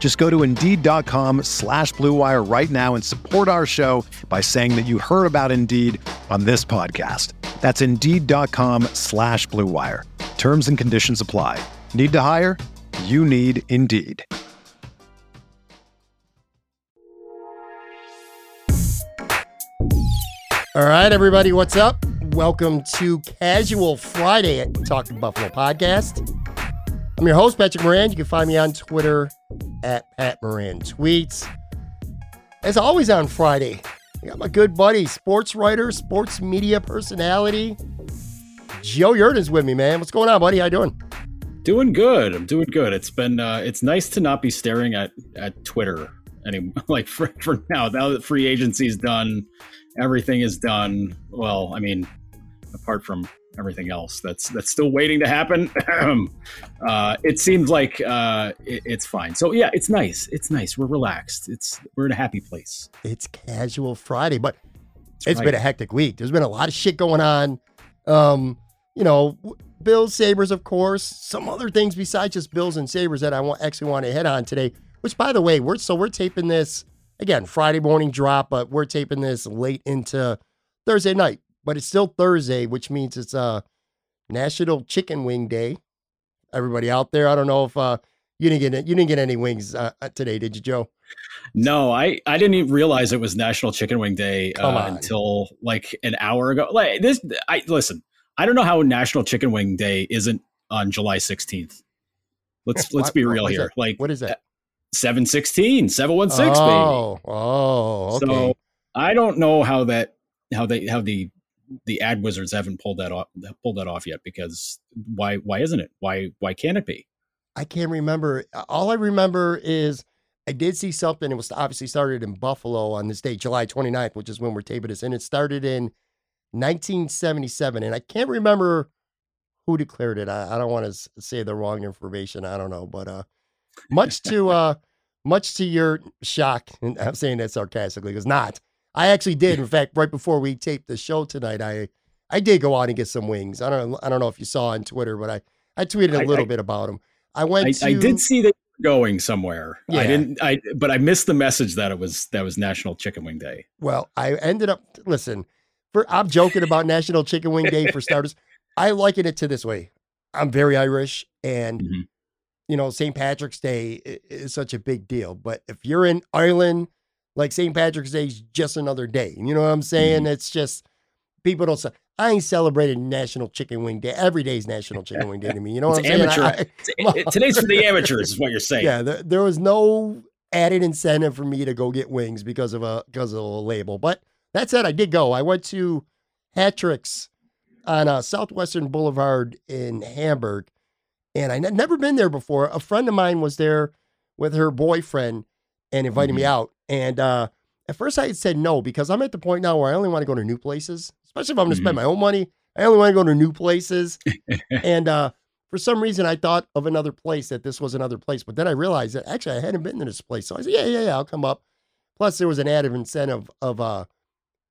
Just go to Indeed.com slash BlueWire right now and support our show by saying that you heard about Indeed on this podcast. That's Indeed.com slash BlueWire. Terms and conditions apply. Need to hire? You need Indeed. All right, everybody, what's up? Welcome to Casual Friday at Talking Buffalo Podcast. I'm your host, Patrick Moran. You can find me on Twitter at Pat Moran Tweets. As always on Friday, I got my good buddy, sports writer, sports media personality, Joe Yerdon's with me, man. What's going on, buddy? How you doing? Doing good. I'm doing good. It's been uh, it's nice to not be staring at at Twitter anymore. Like for, for now, now that free agency's done, everything is done. Well, I mean, apart from everything else that's that's still waiting to happen, uh, it seems like uh, it, it's fine. So yeah, it's nice. It's nice. We're relaxed. It's we're in a happy place. It's Casual Friday, but it's right. been a hectic week. There's been a lot of shit going on. Um, you know, Bills, Sabres, of course. Some other things besides just Bills and Sabres that I want, actually want to hit on today. Which, by the way, we're so we're taping this again Friday morning drop, but we're taping this late into Thursday night. But it's still Thursday, which means it's uh National Chicken Wing Day. Everybody out there, I don't know if uh you didn't get you didn't get any wings uh, uh, today, did you, Joe? No, I I didn't even realize it was National Chicken Wing Day uh, until like an hour ago. Like this, I listen. I don't know how National Chicken Wing Day isn't on July 16th. Let's let's be real here. That? Like what is that? 716, 716, oh, baby. Oh, okay. So I don't know how that how they how the the ad wizards haven't pulled that off pulled that off yet because why why isn't it? Why why can't it be? I can't remember. All I remember is I did see something. It was obviously started in Buffalo on this date, July 29th, which is when we're taping this. And it started in 1977. And I can't remember who declared it. I, I don't want to say the wrong information. I don't know. But uh, much to uh, much to your shock, and I'm saying that sarcastically, because not. I actually did. In fact, right before we taped the show tonight, I I did go out and get some wings. I don't I don't know if you saw on Twitter, but I I tweeted a little I, bit about them. I went. I, to, I did see that you were going somewhere. Yeah. I didn't. I but I missed the message that it was that was National Chicken Wing Day. Well, I ended up listen. For I'm joking about National Chicken Wing Day for starters. I liken it to this way. I'm very Irish, and mm-hmm. you know St. Patrick's Day is such a big deal. But if you're in Ireland, like St. Patrick's Day is just another day. You know what I'm saying? Mm-hmm. It's just people don't say. I ain't celebrating National Chicken Wing Day. Every day is National Chicken Wing Day to me. You know what I'm amateur. saying? I, today's for the amateurs, is what you're saying. Yeah, there, there was no added incentive for me to go get wings because of a because of a label. But that said, I did go. I went to Hattrick's on uh, Southwestern Boulevard in Hamburg, and I n- never been there before. A friend of mine was there with her boyfriend and invited mm-hmm. me out. And uh, at first, I had said no because I'm at the point now where I only want to go to new places especially if I'm going to mm-hmm. spend my own money. I only want to go to new places. and uh, for some reason, I thought of another place that this was another place. But then I realized that actually I hadn't been to this place. So I said, yeah, yeah, yeah, I'll come up. Plus, there was an added incentive of uh,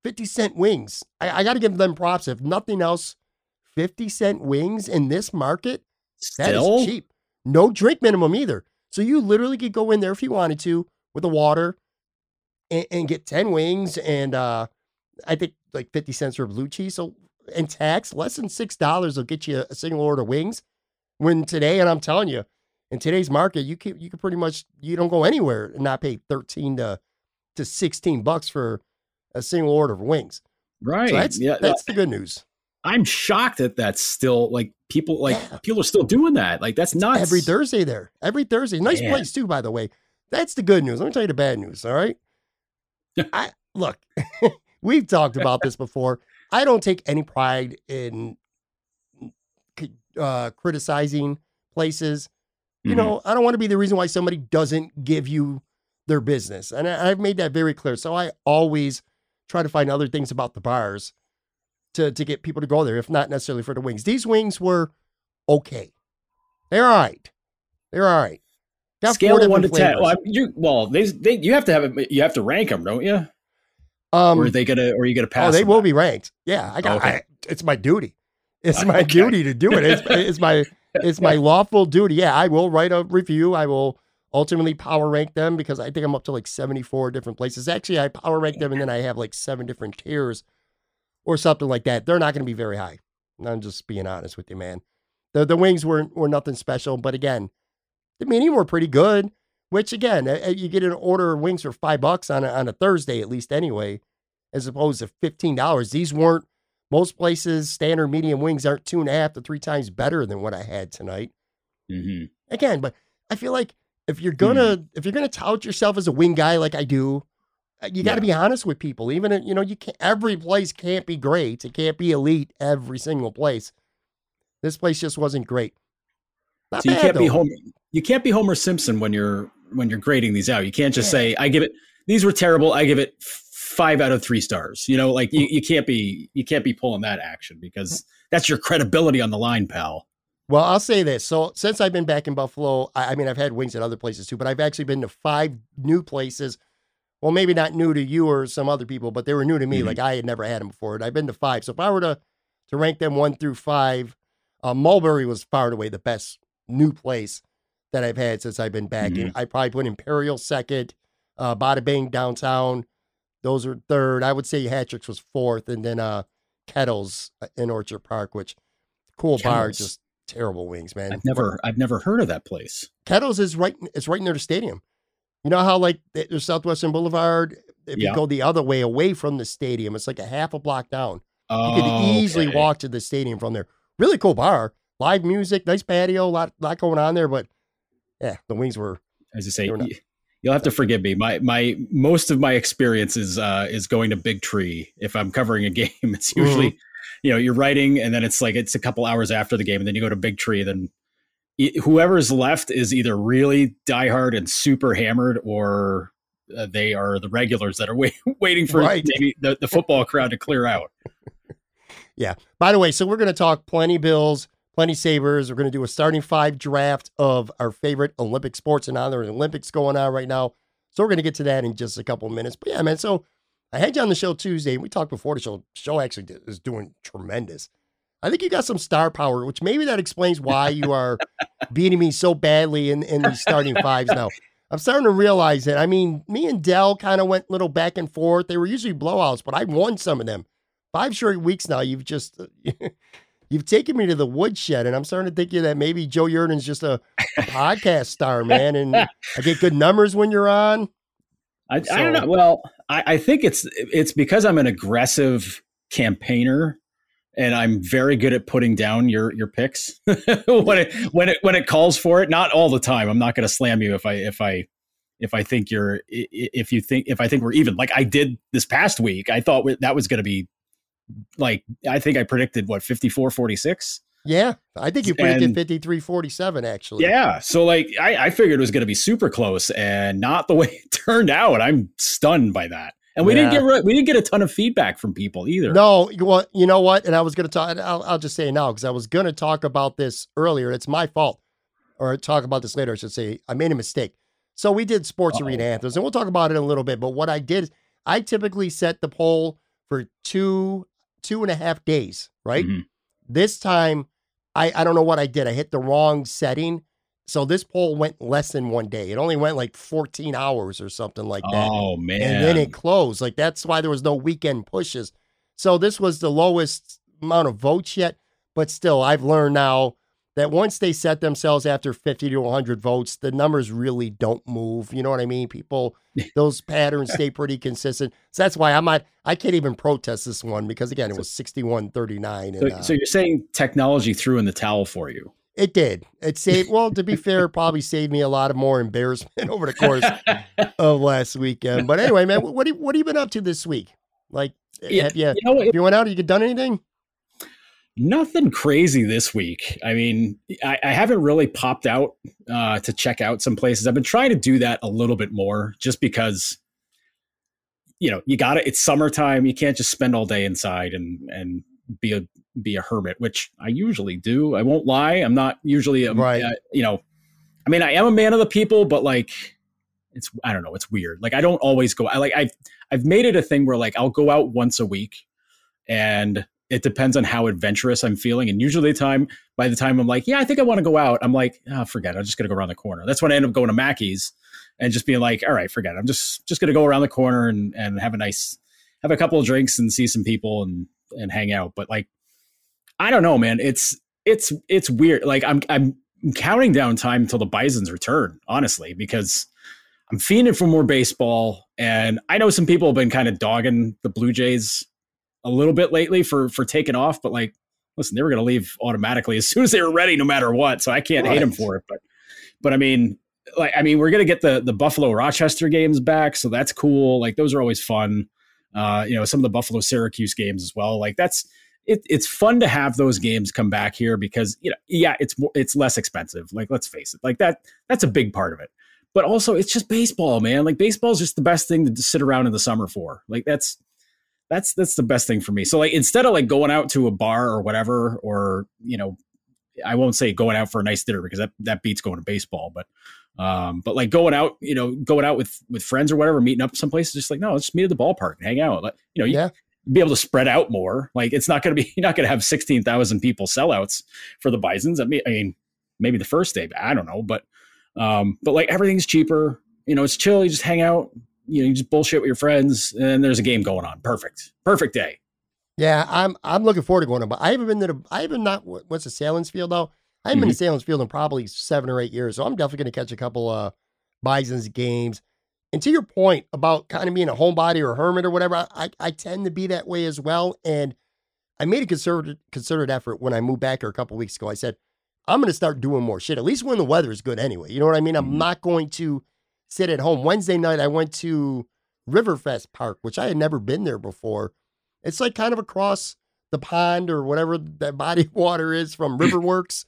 50 cent wings. I, I got to give them props. If nothing else, 50 cent wings in this market, that is cheap. No drink minimum either. So you literally could go in there if you wanted to with the water and, and get 10 wings and uh, I think like 50 cents for blue cheese. So and tax, less than six dollars will get you a single order of wings. When today, and I'm telling you, in today's market, you can you can pretty much you don't go anywhere and not pay 13 to to 16 bucks for a single order of wings. Right. So that's yeah, that's the good news. I'm shocked that that's still like people like Yeah. people are still doing that. Like that's not Every Thursday there. Every Thursday. Nice Man. place too, by the way. That's the good news. Let me tell you the bad news. All right. I look, we've talked about this before. I don't take any pride in uh, criticizing places. You Mhm. know, I don't want to be the reason why somebody doesn't give you their business. And I, I've made that very clear. So I always try to find other things about the bars to, to get people to go there, if not necessarily for the wings. These wings were okay. They're all right. They're all right. Got scale four of one to different ten. Well, flavors. I- you well, they, they you have to have it. You have to rank them, don't you? Um, or are they gonna or are you gonna pass? oh, they them will that? be ranked. Yeah, I got. Okay. I, it's my duty. It's my Okay. duty to do it. It's, it's my it's my lawful duty. Yeah, I will write a review. I will ultimately power rank them because I think I'm up to like 74 different places. Actually, I power rank them and then I have like seven different tiers or something like that. They're not going to be very high. I'm just being honest with you, man. The the wings were were nothing special, but again, the medium were pretty good. Which again, you get an order of wings for five bucks on a, on a Thursday at least anyway, as opposed to fifteen dollars. These weren't most places standard medium wings aren't two and a half to three times better than what I had tonight. Mhm. Again, but I feel like if you're gonna if you're gonna tout yourself as a wing guy like I do, uh, you got to Yeah. be honest with people. Even if, you know you can't every place can't be great. It can't be elite every single place. This place just wasn't great. Not So you can't be. Homer. You can't be Homer Simpson when you're when you're grading these out. You can't just say I give it. These were terrible. I give it five out of three stars. You know, like you, you can't be you can't be pulling that action because that's your credibility on the line, pal. Well, I'll say this. So since I've been back in Buffalo, I, I mean, I've had wings at other places too, but I've actually been to five new places. Well, maybe not new to you or some other people, but they were new to me. Mhm. Like I had never had them before. And I've been to five. So if I were to to rank them one through five, uh, Mulberry was far and away the best new place that I've had since I've been back. And I probably put Imperial second, uh, Bada Bing downtown. Those are third. I would say Hattrick's was fourth, and then uh, Kettles uh, in Orchard Park, which cool bar, just terrible wings, man. I've never I've never heard of that place. Kettles is right. It's right near the stadium. You know how like th- there's Southwestern Boulevard. If Yeah. you go the other way away from the stadium, it's like a half a block down. You Oh, could easily okay. walk to the stadium from there. Really cool bar, live music, nice patio, a lot lot going on there. But yeah, the wings were As I say, not- you'll have to forgive me. My my most of my experience is uh, is going to Big Tree. If I'm covering a game, it's Mm-hmm. usually you know you're writing, and then it's like it's a couple hours after the game, and then you go to Big Tree. Then whoever's left is either really diehard and super hammered, or uh, they are the regulars that are wait, waiting for Right. the, the football crowd to clear out. Yeah. By the way, so we're going to talk plenty Bills, plenty Sabres. We're going to do a starting five draft of our favorite Olympic sports and there are Olympics going on right now. So we're going to get to that in just a couple of minutes. But yeah, man, so I had you on the show Tuesday. We talked before the show. Show actually did- is doing tremendous. I think you got some star power, which maybe that explains why you are beating me so badly in, in these starting fives now. I'm starting to realize that. I mean, me and Dell kind of went a little back and forth. They were usually blowouts, but I won some of them five straight weeks now. You've just uh, you've taken me to the woodshed, and I'm starting to think that maybe Joe Yerdon's just a, podcast star, man. And I get good numbers when you're on. I, I don't know. Well, I, I think it's it's because I'm an aggressive campaigner and I'm very good at putting down your your picks when it when it when it calls for it. Not all the time. I'm not going to slam you if I if I if I think you're if you think if I think we're even. Like I did this past week. I thought that was going to be like I think I predicted what 54 46. Yeah, I think you predicted And- 53 47, actually. Yeah. So like I, I figured it was going to be super close and not the way it turned out. I'm stunned by that. And we didn't get we didn't get a ton of feedback from people either. No, you- well, you know what? And I was going to talk, I'll, I'll just say now because I was going to talk about this earlier. It's my fault, or talk about this later. I should say I made a mistake. So we did sports Uh-oh. arena anthems, and we'll talk about it in a little bit. But what I did, I typically set the poll for two, two and a half days, right? Mhm. This time, I, I don't know what I did. I hit the wrong setting. So this poll went less than one day. It only went like 14 hours or something like that Oh man. and then it closed. Like that's why there was no weekend pushes. So this was the lowest amount of votes yet, but still, I've learned now that once they set themselves after 50 to 100 votes, the numbers really don't move. You know what I mean? People, those patterns stay pretty consistent. So that's why I'm not, I can't even protest this one because again, it was 61 39. So, uh, so you're saying technology threw in the towel for you? It did. It saved, well, to be fair, it probably saved me a lot of more embarrassment over the course of last weekend. But anyway, man, what, you, what have you been up to this week? Like, yeah, have you, you, know, have you went out? Have you done anything? Nothing crazy this week. I mean, I, I haven't really popped out uh, to check out some places. I've been trying to do that a little bit more just because, you know, you got to, it's summertime. You can't just spend all day inside and, and be a, be a hermit, which I usually do. I won't lie. I'm not usually, a, right. Uh, you know, I mean, I am a man of the people, but like, it's, I don't know, it's weird. Like, I don't always go, I like, I've, I've made it a thing where like I'll go out once a week and it depends on how adventurous I'm feeling. And usually, the time by the time I'm like, yeah, I think I want to go out, I'm like, oh, forget. It. I'm just gonna go around the corner. That's when I end up going to Mackey's and just being like, all right, forget. It. I'm just just gonna go around the corner and and have a nice, have a couple of drinks and see some people and and hang out. But like, I don't know, man. It's it's it's weird. Like I'm I'm counting down time until the Bisons return, honestly, because I'm fiending for more baseball. And I know some people have been kind of dogging the Blue Jays a little bit lately for for taking off, but like, listen, they were going to leave automatically as soon as they were ready, no matter what. So I can't right. hate them for it. But but I mean, like, I mean, we're going to get the the Buffalo Rochester games back, so that's cool. Like, those are always fun. Uh, you know, some of the Buffalo Syracuse games as well. Like, that's it, it's fun to have those games come back here because you know, yeah, it's it's less expensive. Like, let's face it, like that that's a big part of it. But also, it's just baseball, man. Like, baseball is just the best thing to sit around in the summer for. Like, that's that's that's the best thing for me. So like instead of like going out to a bar or whatever, or you know, I won't say going out for a nice dinner because that that beats going to baseball, but um, but like going out, you know, going out with with friends or whatever, meeting up someplace, just like no, let's meet at the ballpark and hang out. Like, you know, you, yeah. Be able to spread out more. Like it's not going to be you're not going to have sixteen thousand people sellouts for the Bisons. I mean, I mean, maybe the first day, I don't know, but um, but like everything's cheaper. You know, it's chill. You just hang out, you know, you just bullshit with your friends, and there's a game going on. Perfect, perfect day. Yeah, I'm I'm looking forward to going to. But I haven't been to the. I haven't not. What's the Sahlen's Field though? I haven't mm-hmm. been to mm-hmm. Field in probably seven or eight years, so I'm definitely going to catch a couple uh Bisons games. And to your point about kind of being a homebody or a hermit or whatever, I I tend to be that way as well. And I made a concerted concerted effort when I moved back here a couple weeks ago. I said I'm going to start doing more shit. At least when the weather is good, anyway. You know what I mean? I'm mm-hmm. not going to sit at home. Wednesday night, I went to Riverfest Park, which I had never been there before. It's like kind of across the pond or whatever that body of water is from Riverworks.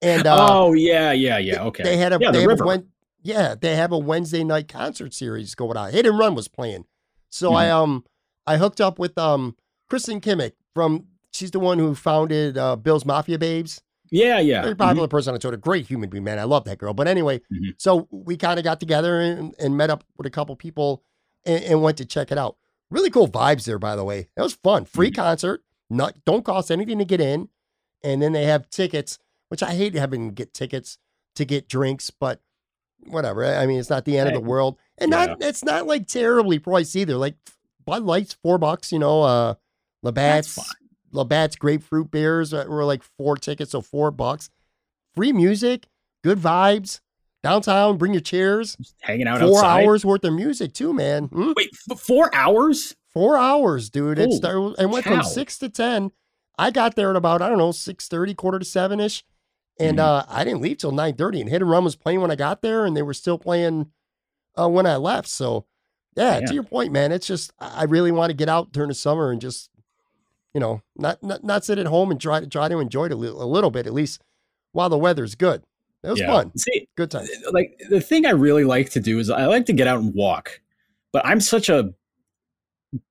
And uh, oh yeah, yeah, yeah. Okay. They had a yeah, they the have a, yeah they have a Wednesday night concert series going on. Hit and Run was playing, so mm-hmm. I um I hooked up with um Kristen Kimmick from she's the one who founded uh, Bill's Mafia Babes. Yeah, yeah. Very popular mm-hmm. person on Twitter. Great human being, man. I love that girl. But anyway, mm-hmm. so we kind of got together and, and, met up with a couple people and, and, went to check it out. Really cool vibes there, by the way. That was fun. Free mm-hmm. concert. Not don't cost anything to get in. And then they have tickets, which I hate having to get tickets to get drinks, but whatever. I mean, it's not the end of the world. And yeah. not it's not like terribly priced either. Like Bud Light's four bucks, you know, uh Labatt's Labatt's grapefruit beers were like four tickets, so four bucks. Free music, good vibes. Downtown, bring your chairs. Just hanging out Four outside. hours worth of music too, man. Hmm? Wait, four hours? Four hours, dude. It started and went cow. from six to ten. I got there at about I don't know six thirty, quarter to seven ish, and mm uh, I didn't leave till nine thirty. And Hit and Run was playing when I got there, and they were still playing uh, when I left. So, yeah, yeah, to your point, man, it's just I really want to get out during the summer and just you know, not not, not sit at home and try to try to enjoy it a little, a little bit, at least while the weather's good. It was yeah. fun. See, good time. Like the thing I really like to do is I like to get out and walk, but I'm such a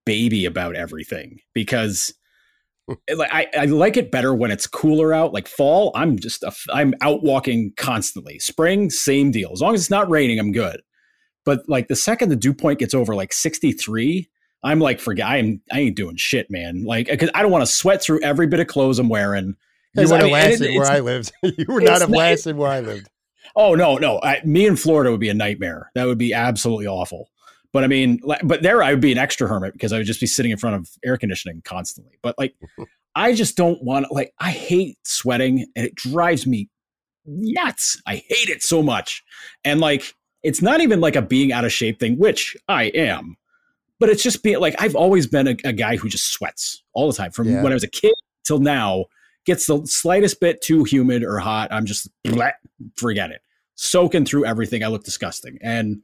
baby about everything because like I, I like it better when it's cooler out. Like fall, I'm just a, I'm out walking constantly. Spring, same deal. As long as it's not raining, I'm good. But like the second the dew point gets over like 63, I'm like, forget, I am, I ain't doing shit, man. Like, because I don't want to sweat through every bit of clothes I'm wearing. You would have lasted it, where I lived. you would not have lasted where I lived. Oh no, no. I, me in Florida would be a nightmare. That would be absolutely awful. But I mean, but there I would be an extra hermit because I would just be sitting in front of air conditioning constantly. But like, I just don't want like I hate sweating and it drives me nuts. I hate it so much. And like, it's not even like a being out of shape thing, which I am, but it's just being like, I've always been a, a guy who just sweats all the time from yeah. when I was a kid till now. Gets the slightest bit too humid or hot, I'm just bleh, forget it. Soaking through everything, I look disgusting. And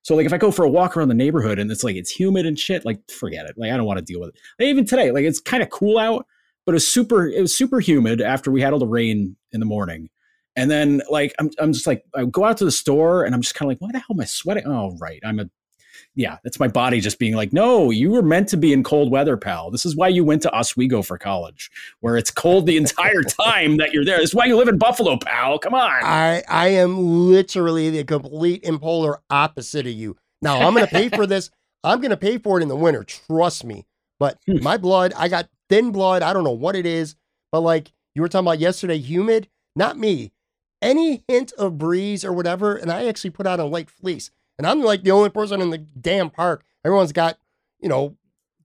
so like if I go for a walk around the neighborhood and it's like it's humid and shit, like forget it. Like I don't want to deal with it. Like, even today, like it's kind of cool out, but it was super it was super humid after we had all the rain in the morning. And then like I'm I'm just like I go out to the store and I'm just kind of like, why the hell am I sweating? Oh right, I'm a yeah, that's my body just being like, no, you were meant to be in cold weather, pal. This is why you went to Oswego for college, where it's cold the entire time that you're there. This is why you live in Buffalo, pal. Come on. I I am literally the complete and polar opposite of you. Now I'm gonna pay for this. I'm gonna pay for it in the winter. Trust me. But hmm. my blood, I got thin blood. I don't know what it is, but like you were talking about yesterday, humid. Not me. Any hint of breeze or whatever, and I actually put out a light fleece. And I'm like the only person in the damn park. Everyone's got, you know,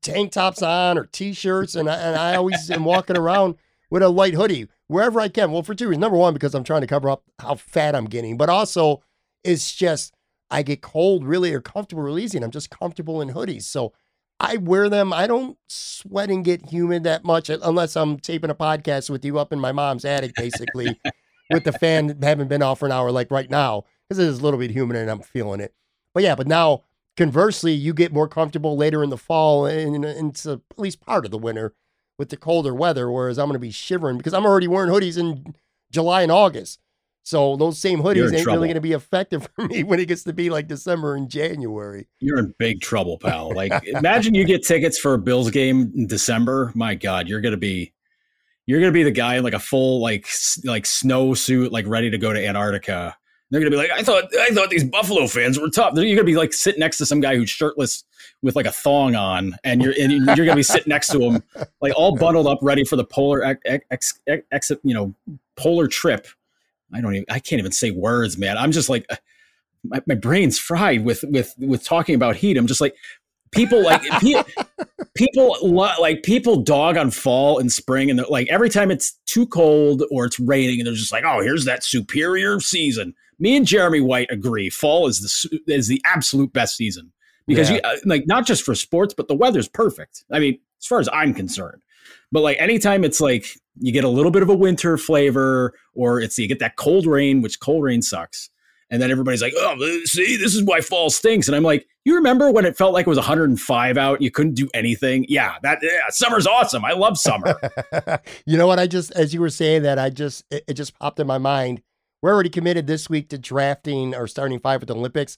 tank tops on or t-shirts, and I, and I always am walking around with a light hoodie wherever I can. Well, for two reasons. Number one, because I'm trying to cover up how fat I'm getting, but also it's just I get cold really or comfortable really releasing. I'm just comfortable in hoodies. So I wear them. I don't sweat and get humid that much unless I'm taping a podcast with you up in my mom's attic, basically, with the fan having been off for an hour, like right now, because it is a little bit humid and I'm feeling it. But yeah, but now conversely, you get more comfortable later in the fall and into at least part of the winter with the colder weather, whereas I'm going to be shivering because I'm already wearing hoodies in July and August. So those same hoodies ain't trouble. really going to be effective for me when it gets to be like December and January. You're in big trouble, pal. Like imagine you get tickets for a Bills game in December. My God, you're going to be you're going to be the guy in like a full like like snow suit, like ready to go to Antarctica they're gonna be like, I thought, I thought these Buffalo fans were tough. You're gonna be like sitting next to some guy who's shirtless with like a thong on, and you're and you're gonna be sitting next to him, like all bundled up, ready for the polar ex, ex, ex, you know polar trip. I don't even, I can't even say words, man. I'm just like, my, my brain's fried with with with talking about heat. I'm just like, people like people like people dog on fall and spring and they're like every time it's too cold or it's raining and they're just like oh here's that superior season me and Jeremy White agree. Fall is the is the absolute best season because yeah. you uh, like not just for sports, but the weather's perfect. I mean, as far as I'm concerned. But like anytime it's like you get a little bit of a winter flavor, or it's you get that cold rain, which cold rain sucks. And then everybody's like, "Oh, see, this is why fall stinks." And I'm like, "You remember when it felt like it was 105 out? You couldn't do anything? Yeah, that yeah, summer's awesome. I love summer." you know what? I just, as you were saying that, I just it, it just popped in my mind we're already committed this week to drafting our starting five with the Olympics.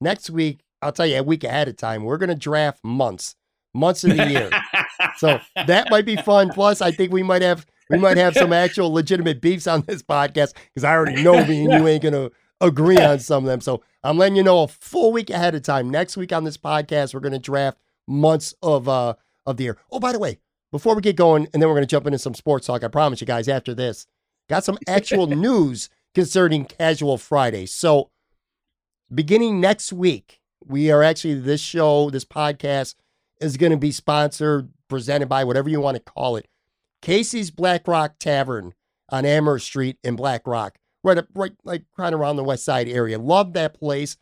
Next week, I'll tell you a week ahead of time, we're going to draft months, months of the year. so that might be fun. Plus, I think we might have we might have some actual legitimate beefs on this podcast because I already know me and you ain't going to agree on some of them. So I'm letting you know a full week ahead of time. Next week on this podcast, we're going to draft months of uh of the year. Oh, by the way, before we get going, and then we're going to jump into some sports talk. I promise you guys after this. Got some actual news concerning Casual Friday. So, beginning next week, we are actually, this show, this podcast is going to be sponsored, presented by whatever you want to call it. Casey's Black Rock Tavern on Amherst Street in Black Rock, right up, right like right around the West Side area. Love that place.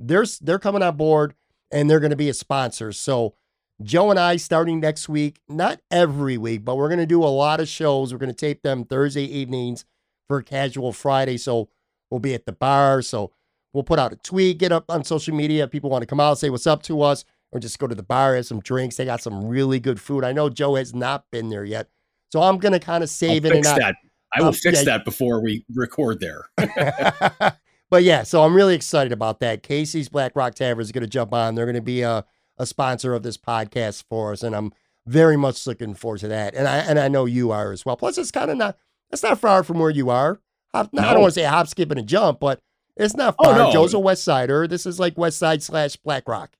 They're they're coming on board and they're going to be a sponsor. So Joe and I starting next week, not every week, but we're going to do a lot of shows. We're going to tape them Thursday evenings for Casual Friday. So we'll be at the bar. So we'll put out a tweet, get up on social media. People want to come out, say what's up to us, or just go to the bar, have some drinks. They got some really good food. I know Joe has not been there yet. So I'm going to kind of save I'll it. Fix and that. I will um, fix yeah. that before we record there. but yeah, so I'm really excited about that. Casey's Black Rock Tavern is going to jump on. They're going to be a, a sponsor of this podcast for us. And I'm very much looking forward to that. And I, and I know you are as well. Plus, it's kind of not, it's not far from where you are. Hop, no. I don't want to say hop, skip, and a jump, but it's not oh, far. Oh, no. Joe's a West Sider. This is like West Side slash Black Rock.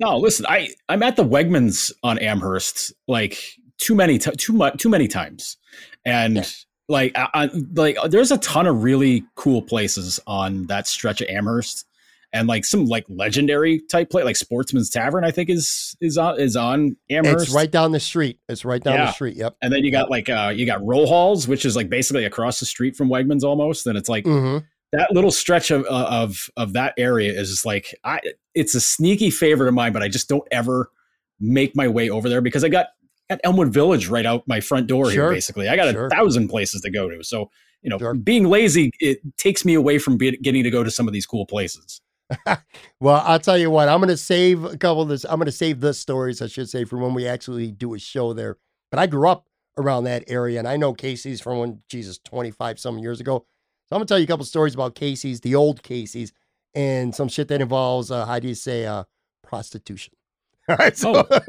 No, listen, I I'm at the Wegmans on Amherst like too many t- too much too many times, and yeah. like I, I, like there's a ton of really cool places on that stretch of Amherst, and like some like legendary type play, like Sportsman's Tavern, I think is is on is on Amherst. It's right down the street. It's right down Yeah. the street. Yep. And then you got like uh you got Rohall's, which is like basically across the street from Wegmans almost. And it's like hmm that little stretch of uh, of of that area is just like I it's a sneaky favorite of mine, but I just don't ever make my way over there because I got got Elmwood Village right out my front door Sure. here. Basically, I got Sure. a thousand places to go to. So you know, Sure. being lazy it takes me away from be- getting to go to some of these cool places. Well, I'll tell you what. I'm going to save a couple of this. I'm going to save the stories, I should say, for when we actually do a show there. But I grew up around that area, and I know Casey's from when Jesus 25 some years ago. So I'm going to tell you a couple stories about Casey's, the old Casey's, and some shit that involves uh, how do you say uh, prostitution. All right, so Oh.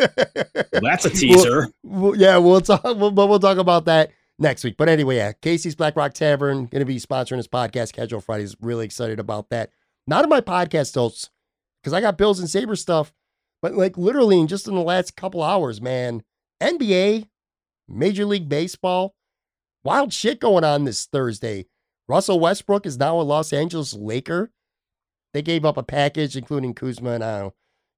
Well, that's a teaser. Well, yeah, we'll talk, we'll, but we'll talk about that next week. But anyway, yeah, Casey's Black Rock Tavern going to be sponsoring this podcast, Casual Fridays. Really excited about that. Not in my podcast notes because I got Bills and Saber stuff, but like literally in just in the last couple hours, man, NBA, Major League Baseball, wild shit going on this Thursday. Russell Westbrook is now a Los Angeles Laker. They gave up a package, including Kuzma and I don't know,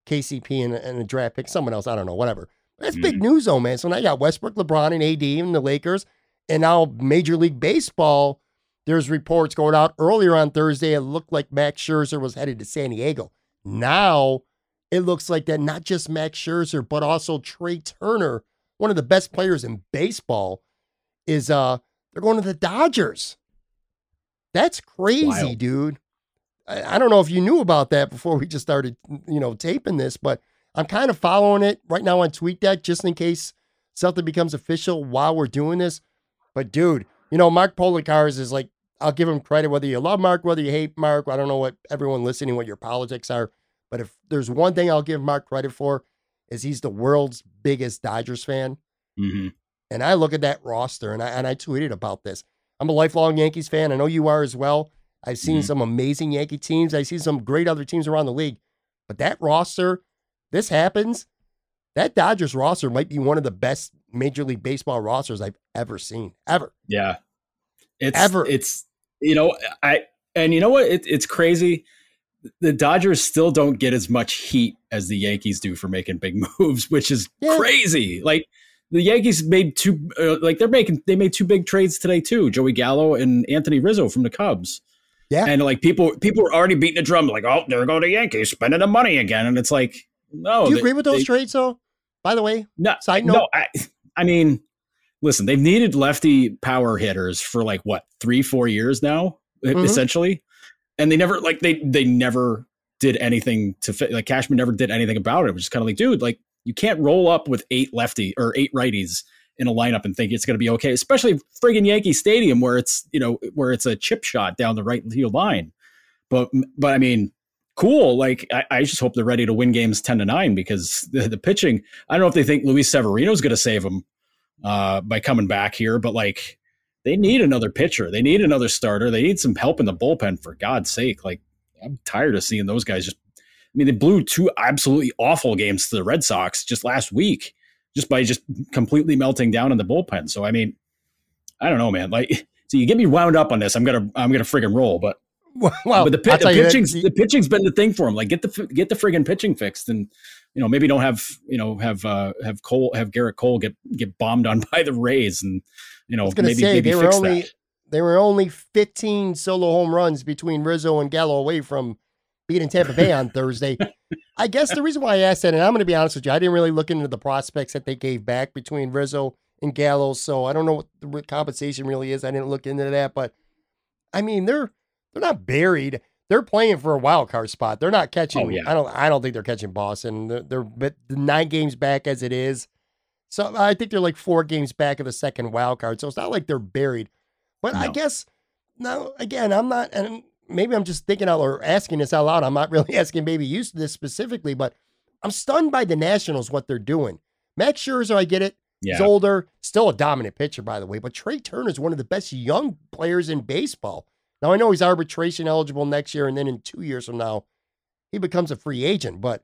KCP and, and a draft pick, someone else, I don't know, whatever. That's big hmm. news, though, man. So now you got Westbrook, LeBron, and AD, and the Lakers, and now Major League Baseball. There's reports going out earlier on Thursday. It looked like Max Scherzer was headed to San Diego. Now it looks like that not just Max Scherzer, but also Trea Turner, one of the best players in baseball, is uh they're going to the Dodgers. That's crazy, Wild. dude. I, I don't know if you knew about that before we just started, you know, taping this, but I'm kind of following it right now on TweetDeck just in case something becomes official while we're doing this. But dude, you know, Mark Polikars is like, I'll give him credit whether you love Mark, whether you hate Mark. I don't know what everyone listening, what your politics are. But if there's one thing I'll give Mark credit for, is he's the world's biggest Dodgers fan. hmm And I look at that roster and I and I tweeted about this. I'm a lifelong Yankees fan. I know you are as well. I've seen Mhm. some amazing Yankee teams. I see some great other teams around the league. But that roster, this happens. That Dodgers roster might be one of the best Major League Baseball rosters I've ever seen. Ever. Yeah. It's Ever. it's you know, I and you know what? It, it's crazy. The Dodgers still don't get as much heat as the Yankees do for making big moves, which is Yeah. crazy. Like the Yankees made two uh, like they're making they made two big trades today too, Joey Gallo and Anthony Rizzo from the Cubs. Yeah. And like people people were already beating the drum like, "Oh, there go the Yankees spending the money again." And it's like, no. Do you they- agree with those they- trades though? By the way, no, side note. no, I, I mean, listen, they've needed lefty power hitters for like what three, four years now, Mhm. essentially, and they never like they they never did anything to fit. Like Cashman never did anything about it. It was kind of like, dude, like you can't roll up with eight lefty or eight righties in a lineup and think it's going to be okay, especially friggin' Yankee Stadium where it's you know where it's a chip shot down the right field line. But but I mean, cool. Like I, I just hope they're ready to win games ten to nine because the, the pitching. I don't know if they think Luis Severino's going to save them uh, by coming back here, but like they need another pitcher. They need another starter. They need some help in the bullpen for God's sake. Like I'm tired of seeing those guys just. I mean, they blew two absolutely awful games to the Red Sox just last week, just by just completely melting down in the bullpen. So I mean, I don't know, man. Like, so you get me wound up on this. I'm gonna I'm gonna friggin' roll, but well, but the, I'll the you that- pitching's the pitching's been the thing for him. Like get the get the friggin' pitching fixed, and you know maybe don't have you know have uh, have Cole have Gerrit Cole get get bombed on by the Rays, and you know maybe say maybe they were fix only that. they were only 15 solo home runs between Rizzo and Gallo away from beating Tampa Bay on Thursday. I guess the reason why I asked that, and I'm going to be honest with you, I didn't really look into the prospects that they gave back between Rizzo and Gallo, so I don't know what the compensation really is. I didn't look into that, but I mean they're they're not buried. They're playing for a wild card spot. They're not oh, catching. Oh, yeah. I don't. I don't think they're catching Boston. They're, they're but nine games back as it is. So I think they're like four games back of the second wild card. So it's not like they're buried. But I guess now again, I'm not, and maybe I'm just thinking out or asking this out loud. I'm not really asking maybe you this specifically, but I'm stunned by the Nationals what they're doing. Max Scherzer, I get it. He's older, still a dominant pitcher, by the way. But Trea Turner is one of the best young players in baseball. Now I know he's arbitration eligible next year, and then in two years from now, he becomes a free agent. But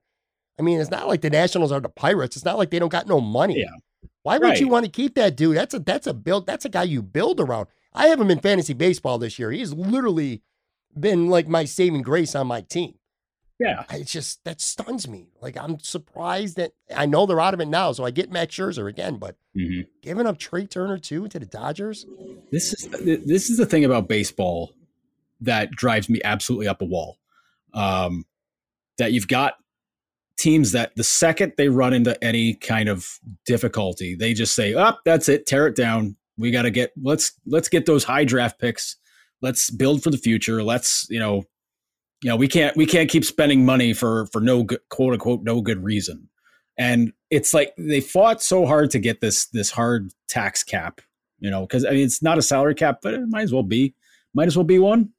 I mean, it's not like the Nationals are the Pirates. It's not like they don't got no money. Yeah. Why would you want to keep that dude? That's a that's a build. That's a guy you build around. I have him in fantasy baseball this year. He's literally been like my saving grace on my team. Yeah. It's just that stuns me. Like I'm surprised that I know they're out of it now, so I get Max Scherzer again, but mm-hmm. giving up Trea Turner too to the Dodgers. This is this is the thing about baseball that drives me absolutely up a wall. Um, that you've got teams that the second they run into any kind of difficulty, they just say, "Up, oh, that's it, tear it down. We got to get let's let's get those high draft picks. Let's build for the future. Let's you know." you know we can't we can't keep spending money for for no good quote unquote no good reason and it's like they fought so hard to get this this hard tax cap you know because i mean it's not a salary cap but it might as well be might as well be one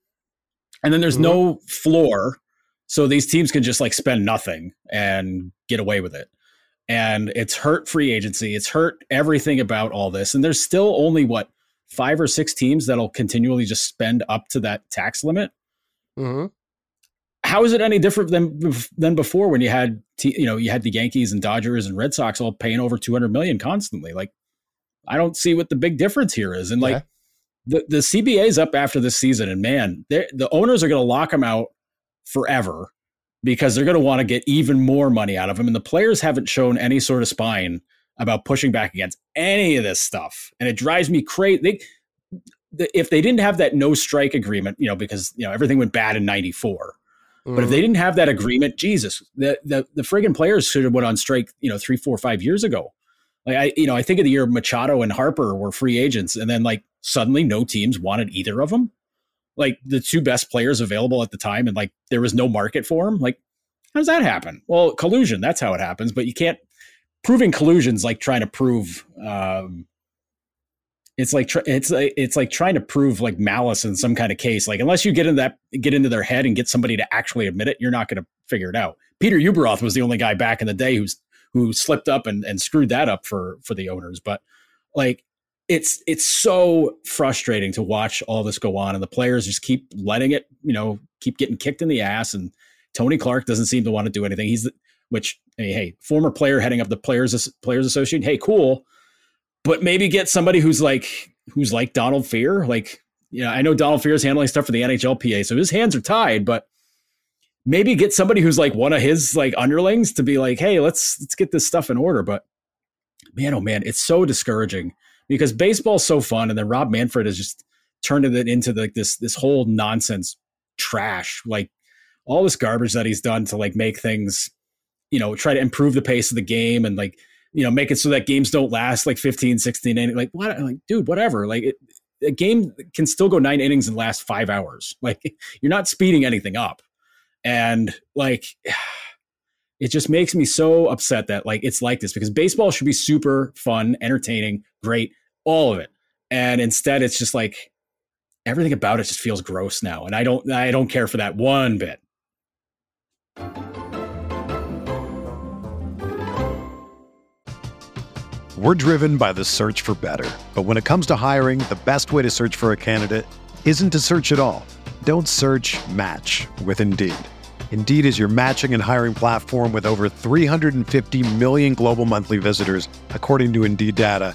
and then there's mm-hmm. no floor so these teams can just like spend nothing and get away with it and it's hurt free agency it's hurt everything about all this and there's still only what five or six teams that'll continually just spend up to that tax limit mm-hmm how is it any different than than before when you had you know you had the Yankees and Dodgers and Red Sox all paying over 200 million constantly like I don't see what the big difference here is and like yeah. The the CBA's up after this season and man the owners are going to lock them out forever because they're going to want to get even more money out of them and the players haven't shown any sort of spine about pushing back against any of this stuff and it drives me crazy they, if they didn't have that no strike agreement you know because you know everything went bad in 94 Mm-hmm. But if they mm-hmm. didn't have that agreement, Jesus, the the the friggin' players should have went on strike, you know, three, four, five years ago. Like I, you know, I think of the year Machado and Harper were free agents, and then like suddenly no teams wanted either of them. Like the two best players available at the time, and like there was no market for them. Like, how does that happen? Well, collusion. That's how it happens. But you can't proving collusions like trying to prove um, it's like it's it's like trying to prove like malice in some kind of case. Like unless you get into that get into their head and get somebody to actually admit it, you're not going to figure it out. Peter Ueberroth was the only guy back in the day who's who slipped up and, and screwed that up for for the owners. But like it's it's so frustrating to watch all this go on and the players just keep letting it, you know, keep getting kicked in the ass and Tony Clark doesn't seem to want to do anything. He's which hey, former player heading up the players players association. Hey, cool but maybe get somebody who's like who's like Donald Fehr Like, you know, I know Donald Fehr is handling stuff for the NHLPA, so his hands are tied, but maybe get somebody who's like one of his like underlings to be like, hey, let's let's get this stuff in order. But man, oh man, it's so discouraging because baseball's so fun, and then Rob Manfred has just turned it into like this this whole nonsense trash, like all this garbage that he's done to like make things, you know, try to improve the pace of the game and like you know, make it so that games don't last like 15, 16 innings. Like, what? Like, dude, whatever. Like, it, a game can still go nine innings and last five hours. Like, you're not speeding anything up. And like, it just makes me so upset that like it's like this because baseball should be super fun, entertaining, great, all of it. And instead, it's just like everything about it just feels gross now. And I don't, I don't care for that one bit. We're driven by the search for better. But when it comes to hiring, the best way to search for a candidate isn't to search at all. Don't search match with Indeed. Indeed is your matching and hiring platform with over 350 million global monthly visitors, according to Indeed data,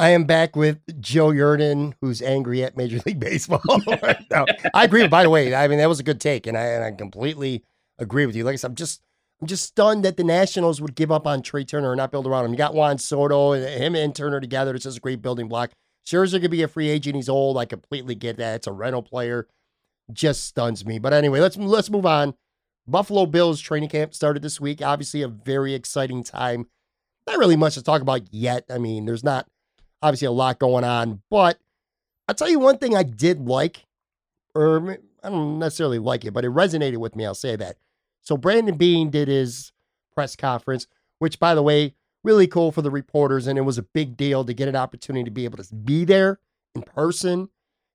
I am back with Joe Yerdon, who's angry at Major League Baseball. I agree. By the way, I mean that was a good take, and I and I completely agree with you. Like I said, I'm just I'm just stunned that the Nationals would give up on Trea Turner and not build around him. You got Juan Soto and him and Turner together. It's just a great building block. Scherzer could be a free agent. He's old. I completely get that. It's a rental player. Just stuns me. But anyway, let's let's move on. Buffalo Bills training camp started this week. Obviously, a very exciting time. Not really much to talk about yet. I mean, there's not obviously a lot going on, but I'll tell you one thing I did like, or I don't necessarily like it, but it resonated with me. I'll say that. So Brandon Beane did his press conference, which, by the way, really cool for the reporters, and it was a big deal to get an opportunity to be able to be there in person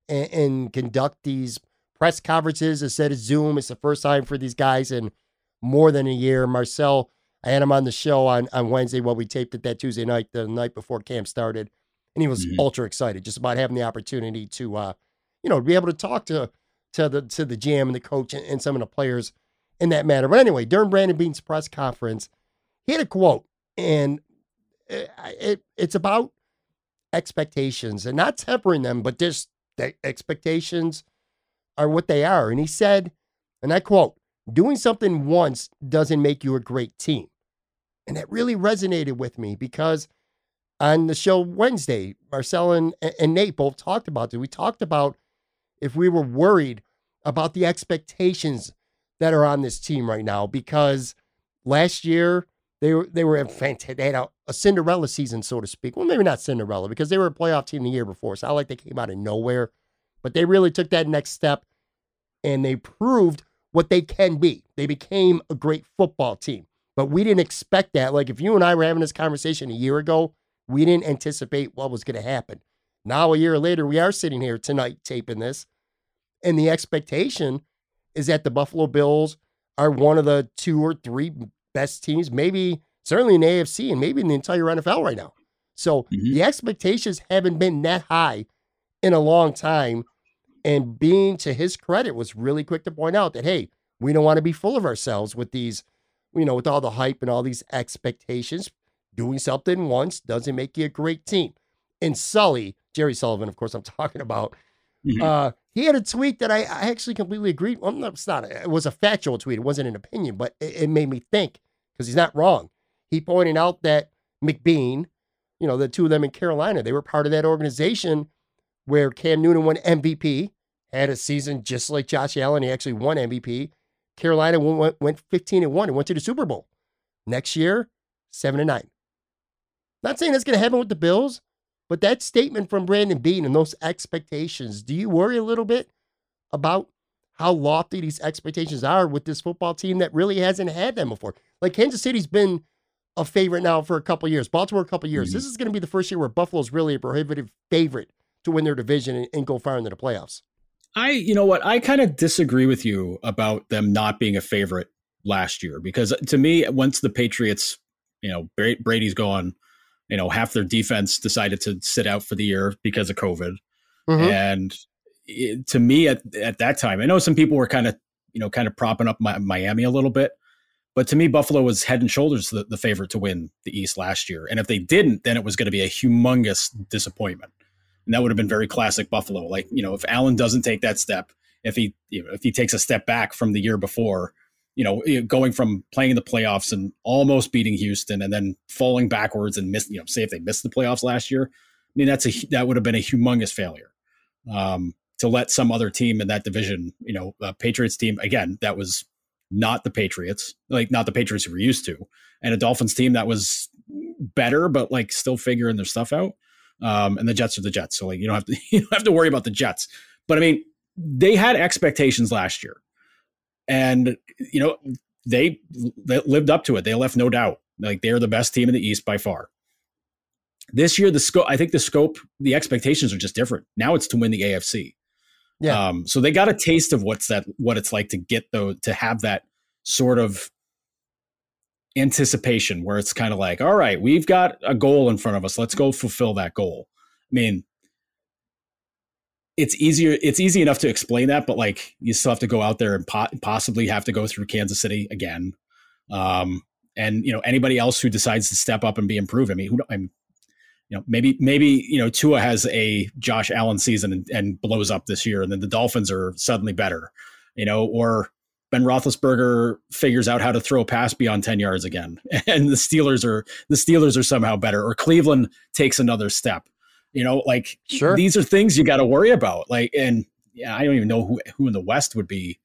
and, and conduct these press conferences instead of Zoom. It's the first time for these guys in more than a year. Marcel, I had him on the show on, on Wednesday while we taped it that Tuesday night, the night before camp started. And he was mm-hmm. ultra excited just about having the opportunity to, uh, you know, be able to talk to to the to the GM and the coach and, and some of the players in that matter. But anyway, during Brandon Beane's press conference, he had a quote, and it, it, it's about expectations and not tempering them, but just the expectations are what they are. And he said, and I quote, doing something once doesn't make you a great team. And that really resonated with me because on the show Wednesday, Marcel and, and Nate both talked about it. We talked about if we were worried about the expectations that are on this team right now because last year they were they were fantastic. They had a, a, Cinderella season, so to speak. Well, maybe not Cinderella because they were a playoff team the year before. So I like they came out of nowhere, but they really took that next step and they proved what they can be. They became a great football team, but we didn't expect that. Like if you and I were having this conversation a year ago, we didn't anticipate what was going to happen. Now a year later, we are sitting here tonight taping this, and the expectation is that the Buffalo Bills are one of the two or three best teams, maybe certainly in the AFC and maybe in the entire NFL right now. So mm-hmm. the expectations haven't been that high in a long time. And Beane to his credit was really quick to point out that, hey, we don't want to be full of ourselves with these, you know, with all the hype and all these expectations. Doing something once doesn't make you a great team. And Sully, Jerry Sullivan, of course, I'm talking about, mm-hmm. uh, he had a tweet that I, I actually completely agreed. Well, it's not. It was a factual tweet. It wasn't an opinion, but it, it made me think because he's not wrong. He pointed out that McBeane, you know, the two of them in Carolina, they were part of that organization where Cam Newton won MVP, had a season just like Josh Allen. He actually won MVP. Carolina went, went 15 and 1 and went to the Super Bowl. Next year, 7 and 9. Not saying that's going to happen with the Bills, but that statement from Brandon Beane and those expectations, do you worry a little bit about how lofty these expectations are with this football team that really hasn't had them before? Like Kansas City's been a favorite now for a couple years, Baltimore a couple years. Mm-hmm. This is going to be the first year where Buffalo's really a prohibitive favorite to win their division and, and go far into the playoffs. I, you know what, I kind of disagree with you about them not being a favorite last year because to me, once the Patriots, you know, Brady's gone, you know, half their defense decided to sit out for the year because of COVID. Mm-hmm. And it, to me, at, at that time, I know some people were kind of, you know, kind of propping up Miami a little bit. But to me, Buffalo was head and shoulders the, the favorite to win the East last year. And if they didn't, then it was going to be a humongous disappointment. And that would have been very classic Buffalo. Like, you know, if Allen doesn't take that step, if he you know, if he takes a step back from the year before, you know, going from playing in the playoffs and almost beating Houston and then falling backwards and miss, you know, say if they missed the playoffs last year, I mean, that's a that would have been a humongous failure. Um, to let some other team in that division, you know, a Patriots team again that was not the Patriots, like not the Patriots we were used to, and a Dolphins team that was better but like still figuring their stuff out. Um, and the Jets are the Jets, so like you don't have to you don't have to worry about the Jets. But I mean, they had expectations last year and you know they, they lived up to it. They left no doubt. Like they're the best team in the East by far. This year, the scope, I think the scope, the expectations are just different. Now it's to win the AFC. Yeah. Um, so they got a taste of what's that, what it's like to get though, to have that sort of anticipation where it's kind of like, all right, we've got a goal in front of us. Let's go fulfill that goal. I mean, it's easier it's easy enough to explain that but like you still have to go out there and po- possibly have to go through kansas city again um, and you know anybody else who decides to step up and be improved i mean who i'm you know maybe maybe you know tua has a josh allen season and, and blows up this year and then the dolphins are suddenly better you know or Ben Roethlisberger figures out how to throw a pass beyond 10 yards again, and the Steelers are the Steelers are somehow better, or Cleveland takes another step. You know, like sure. these are things you got to worry about. Like, and yeah, I don't even know who who in the West would be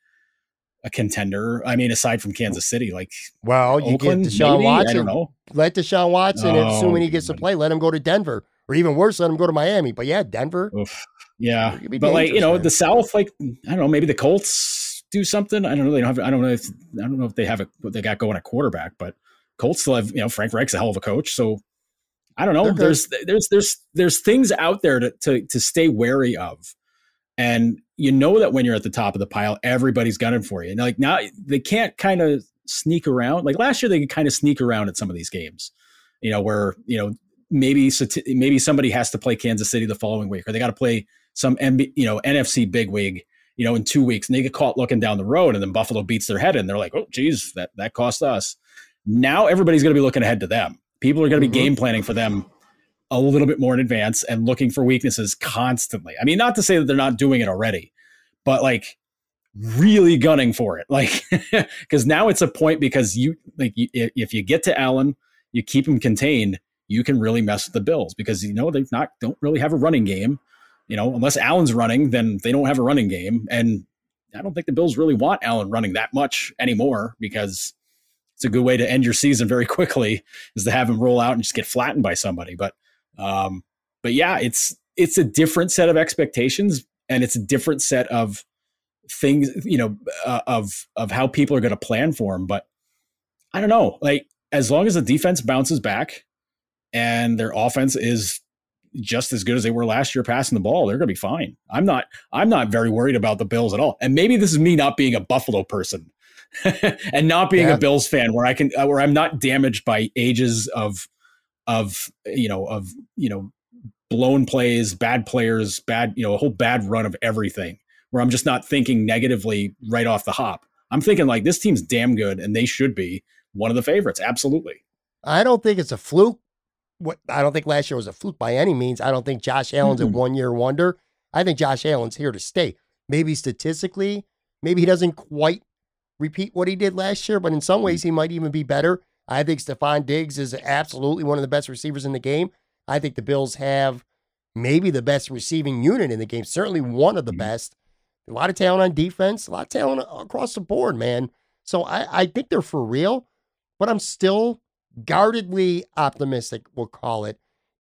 a contender. I mean, aside from Kansas City, like well, you Oakland, get Deshaun maybe? Watson. I don't know. Let Deshaun Watson, Oh, assuming he gets to oh, play, let him go to Denver, or even worse, let him go to Miami. But yeah, Denver. Oof. Yeah, It could be but like you know, man. the South, like I don't know, maybe the Colts do something. I don't know. They don't have. I don't know if I don't know if they have a, what they got going at quarterback, but Colts still have. You know, Frank Reich's a hell of a coach, so I don't know. There's there's there's there's things out there to, to to stay wary of, and you know that when you're at the top of the pile, everybody's gunning for you. And like now, they can't kind of sneak around. Like last year, they could kind of sneak around at some of these games. You know, where you know maybe maybe somebody has to play Kansas City the following week, or they got to play some MB, you know NFC bigwig, you know, in two weeks, and they get caught looking down the road, and then Buffalo beats their head, and they're like, oh, geez, that that cost us. Now everybody's going to be looking ahead to them. People are going to be Mhm. game planning for them a little bit more in advance and looking for weaknesses constantly. I mean, not to say that they're not doing it already, but like really gunning for it, like because now it's a point because you like you, if if you get to Allen, you keep him contained, you can really mess with the Bills because you know they've not don't really have a running game. You know, unless Allen's running, then they don't have a running game, and I don't think the Bills really want Allen running that much anymore because it's a good way to end your season very quickly is to have him roll out and just get flattened by somebody. But um, but yeah, it's it's a different set of expectations and it's a different set of things, you know, uh, of of how people are going to plan for him. But I don't know, like as long as the defense bounces back and their offense is just as good as they were last year passing the ball, they're going to be fine. I'm not I'm not very worried about the Bills at all. And maybe this is me not being a Buffalo person and not being Yeah. a Bills fan where I can uh, where I'm not damaged by ages of of you know of you know blown plays, bad players, bad you know a whole bad run of everything where I'm just not thinking negatively right off the hop. I'm thinking like this team's damn good and they should be one of the favorites. Absolutely. I don't think it's a fluke. What I don't think last year was a fluke by any means. I don't think Josh Allen's a Mm-mm. one year wonder. I think Josh Allen's here to stay. Maybe statistically, maybe he doesn't quite repeat what he did last year, but in some ways he might even be better. I think Stefon Diggs is absolutely one of the best receivers in the game. I think the Bills have maybe the best receiving unit in the game, certainly one of the Mhm. best. A lot of talent on defense, a lot of talent across the board, man. So I, I think they're for real, but I'm still guardedly optimistic, we'll call it.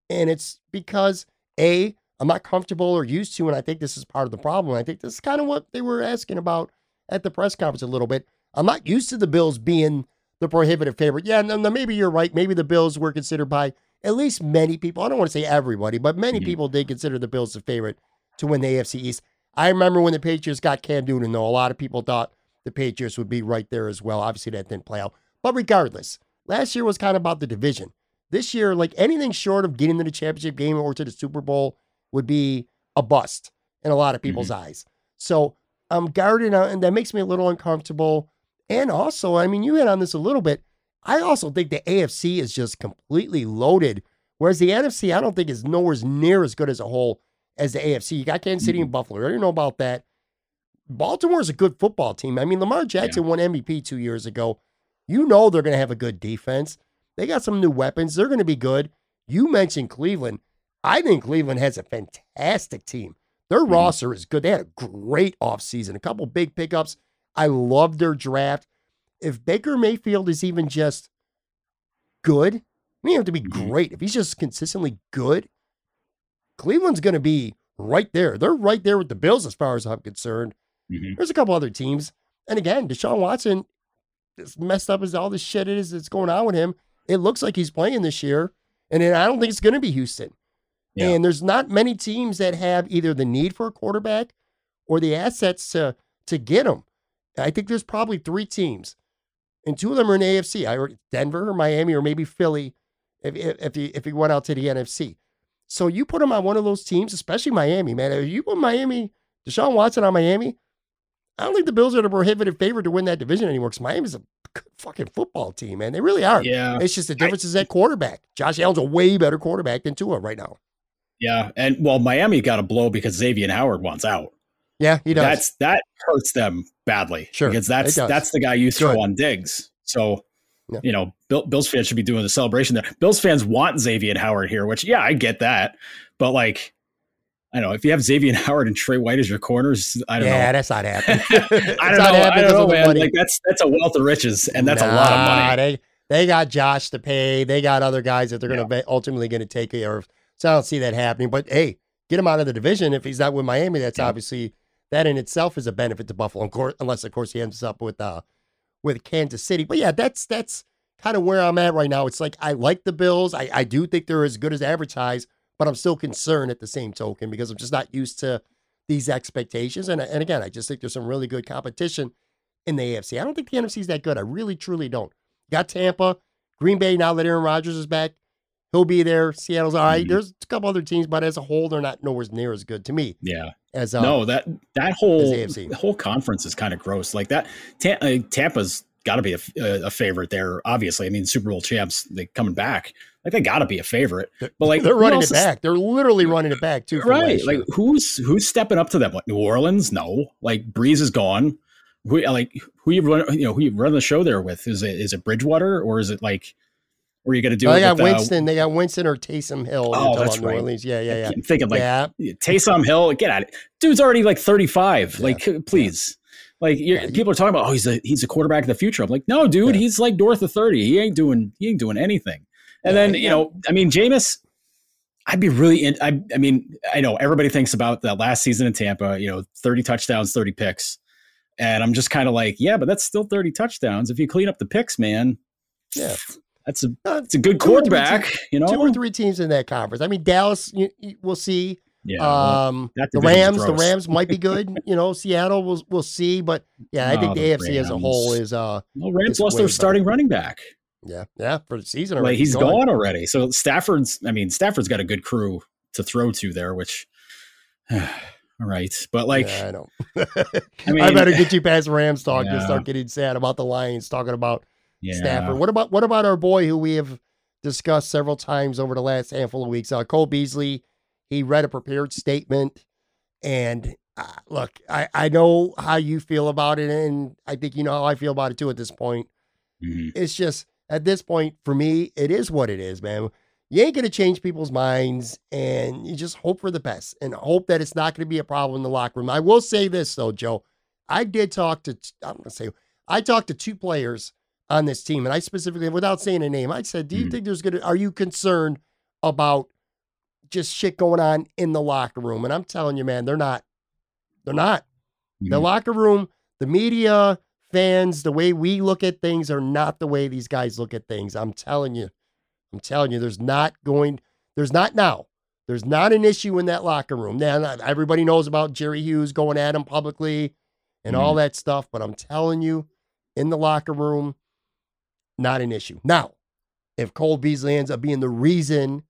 And it's because A, I'm not comfortable or used to, and I think this is part of the problem. I think this is kind of what they were asking about at the press conference a little bit. I'm not used to the Bills being the prohibitive favorite. Yeah, no, no, maybe you're right. Maybe the Bills were considered by at least many people. I don't want to say everybody, but many Mhm. people did consider the Bills the favorite to win the AFC East. I remember when the Patriots got Cam Newton, though, a lot of people thought the Patriots would be right there as well. Obviously, that didn't play out. But regardless, last year was kind of about the division. This year, like anything short of getting to the championship game or to the Super Bowl would be a bust in a lot of people's eyes. So I'm guarded, uh, and that makes me a little uncomfortable. And also, I mean, you hit on this a little bit. I also think the AFC is just completely loaded, whereas the NFC, I don't think is nowhere near as good as a whole as the AFC. You got Kansas City and Buffalo. I already know about that. Baltimore's a good football team. I mean, Lamar Jackson won MVP two years ago. You know they're going to have a good defense. They got some new weapons. They're going to be good. You mentioned Cleveland. I think Cleveland has a fantastic team. Their Mhm. roster is good. They had a great offseason, a couple big pickups. I love their draft. If Baker Mayfield is even just good, mean, have to be Mhm. great. If he's just consistently good, Cleveland's going to be right there. They're right there with the Bills as far as I'm concerned. Mhm. There's a couple other teams. And again, Deshaun Watson, as messed up as all this shit is that's going on with him, it looks like he's playing this year. And then I don't think it's going to be Houston. Yeah. And there's not many teams that have either the need for a quarterback or the assets to to get him. I think there's probably three teams, and two of them are in AFC. I already- Denver or Miami or maybe Philly, if if if he if he went out to the NFC. So you put him on one of those teams, especially Miami, man. If you put Miami, Deshaun Watson on Miami, I don't think the Bills are the prohibitive favorite to win that division anymore because Miami's a good fucking football team, man. They really are. Yeah. It's just the difference is at quarterback. Josh Allen's a way better quarterback than Tua right now. Yeah. And well, Miami got a blow because Xavier Howard wants out. Yeah, he does. That's that hurts them badly. Sure, Because that's that's the guy you throw Good. on Diggs. So Yeah. you know, Bill, Bills fans should be doing the celebration there. Bills fans want Xavier Howard here, which yeah, I get that. But like I don't know if you have Xavier Howard and Tre White as your corners. I don't yeah, know. Yeah, that's not happening. I don't know. I don't know, man. Like that's that's a wealth of riches, and that's nah, a lot of money. They they got Josh to pay. They got other guys that they're going to ultimately going to take care of. So I don't see that happening. But hey, get him out of the division if he's not with Miami. That's yeah. obviously that in itself is a benefit to Buffalo, unless of course he ends up with uh with Kansas City. But yeah, that's that's kind of where I'm at right now. It's like I like the Bills. I, I do think they're as good as advertised, but I'm still concerned at the same token because I'm just not used to these expectations. And and again, I just think there's some really good competition in the AFC. I don't think the NFC is that good. I really truly don't. Got Tampa, Green Bay now that Aaron Rodgers is back. He'll be there. Seattle's all right. mm-hmm. There's a couple other teams, but as a whole, they're not nowhere near as good to me. Yeah. As uh, no, that that whole whole conference is kind of gross. Like that, uh, Tampa's got to be a, a, favorite there. Obviously, I mean Super Bowl champs, they coming back. Like they got to be a favorite. But like they're running it back. They're literally running it back too. Right. Like who's who's stepping up to them? Like New Orleans? No. Like Brees is gone. Who like who you run? You know who you run the show there with? Is it is it Bridgewater or is it like? Or are you going to do? Oh, they got with, Winston. Uh, they got Winston or Taysom Hill. Oh, that's right. New Orleans. Yeah, yeah, yeah. I'm thinking like yeah. Taysom Hill. Get out! Dude's already like 35. Yeah. Like, please. Like yeah. people are talking about, oh, he's a he's a quarterback of the future. I'm like, no, dude, he's like north of thirty. He ain't doing he ain't doing anything. And then you know, I mean, Jameis, I'd be really. In, I I mean, I know everybody thinks about that last season in Tampa. You know, thirty touchdowns, thirty picks, and I'm just kind of like, yeah, but that's still thirty touchdowns. If you clean up the picks, man, yeah. That's a that's a good quarterback, you know. Two or three teams in that conference. I mean, Dallas, you, you, we'll see. Yeah, um, the Rams, the Rams might be good. you know, Seattle, we'll we'll see. But yeah, I think the, the AFC Rams. as a whole is uh. Well, Rams lost their starting running back. Yeah, yeah, for the season already. Like he's gone. gone already. So Stafford's. I mean, Stafford's got a good crew to throw to there, which. All right, but like yeah, I know. I mean, I better get you past Rams talk yeah. to start getting sad about the Lions talking about yeah. Stafford. What about what about our boy who we have discussed several times over the last handful of weeks? Uh, Cole Beasley he read a prepared statement. And uh, look, I, I know how you feel about it. And I think you know how I feel about it too at this point. Mm-hmm. It's just at this point, for me, it is what it is, man. You ain't going to change people's minds. And you just hope for the best and hope that it's not going to be a problem in the locker room. I will say this, though, Joe. I did talk to, I'm to say, I talked to two players on this team. And I specifically, without saying a name, I said, Do you mm-hmm. think there's going to, are you concerned about just shit going on in the locker room. And I'm telling you, man, they're not. They're not. Mm-hmm. The locker room, the media, fans, the way we look at things are not the way these guys look at things. I'm telling you. I'm telling you, there's not going, there's not now. There's not an issue in that locker room. Now, everybody knows about Jerry Hughes going at him publicly and mm-hmm. all that stuff, but I'm telling you, in the locker room, not an issue. Now, if Cole Beasley ends up being the reason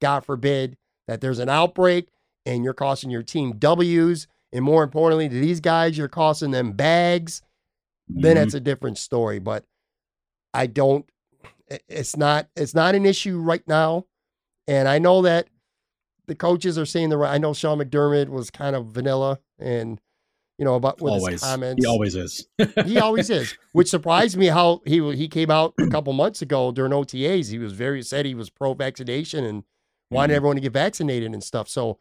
God forbid, that there's an outbreak and you're costing your team W's. And more importantly, to these guys, you're costing them bags, mm-hmm. then it's a different story. But I don't, it's not, it's not an issue right now. And I know that the coaches are saying the right. I know Sean McDermott was kind of vanilla and, you know, about with always. his comments. He always is. he always is, which surprised me how he he came out a couple months ago during OTAs. He was very said he was pro vaccination and wanted mm-hmm. everyone to get vaccinated and stuff. So,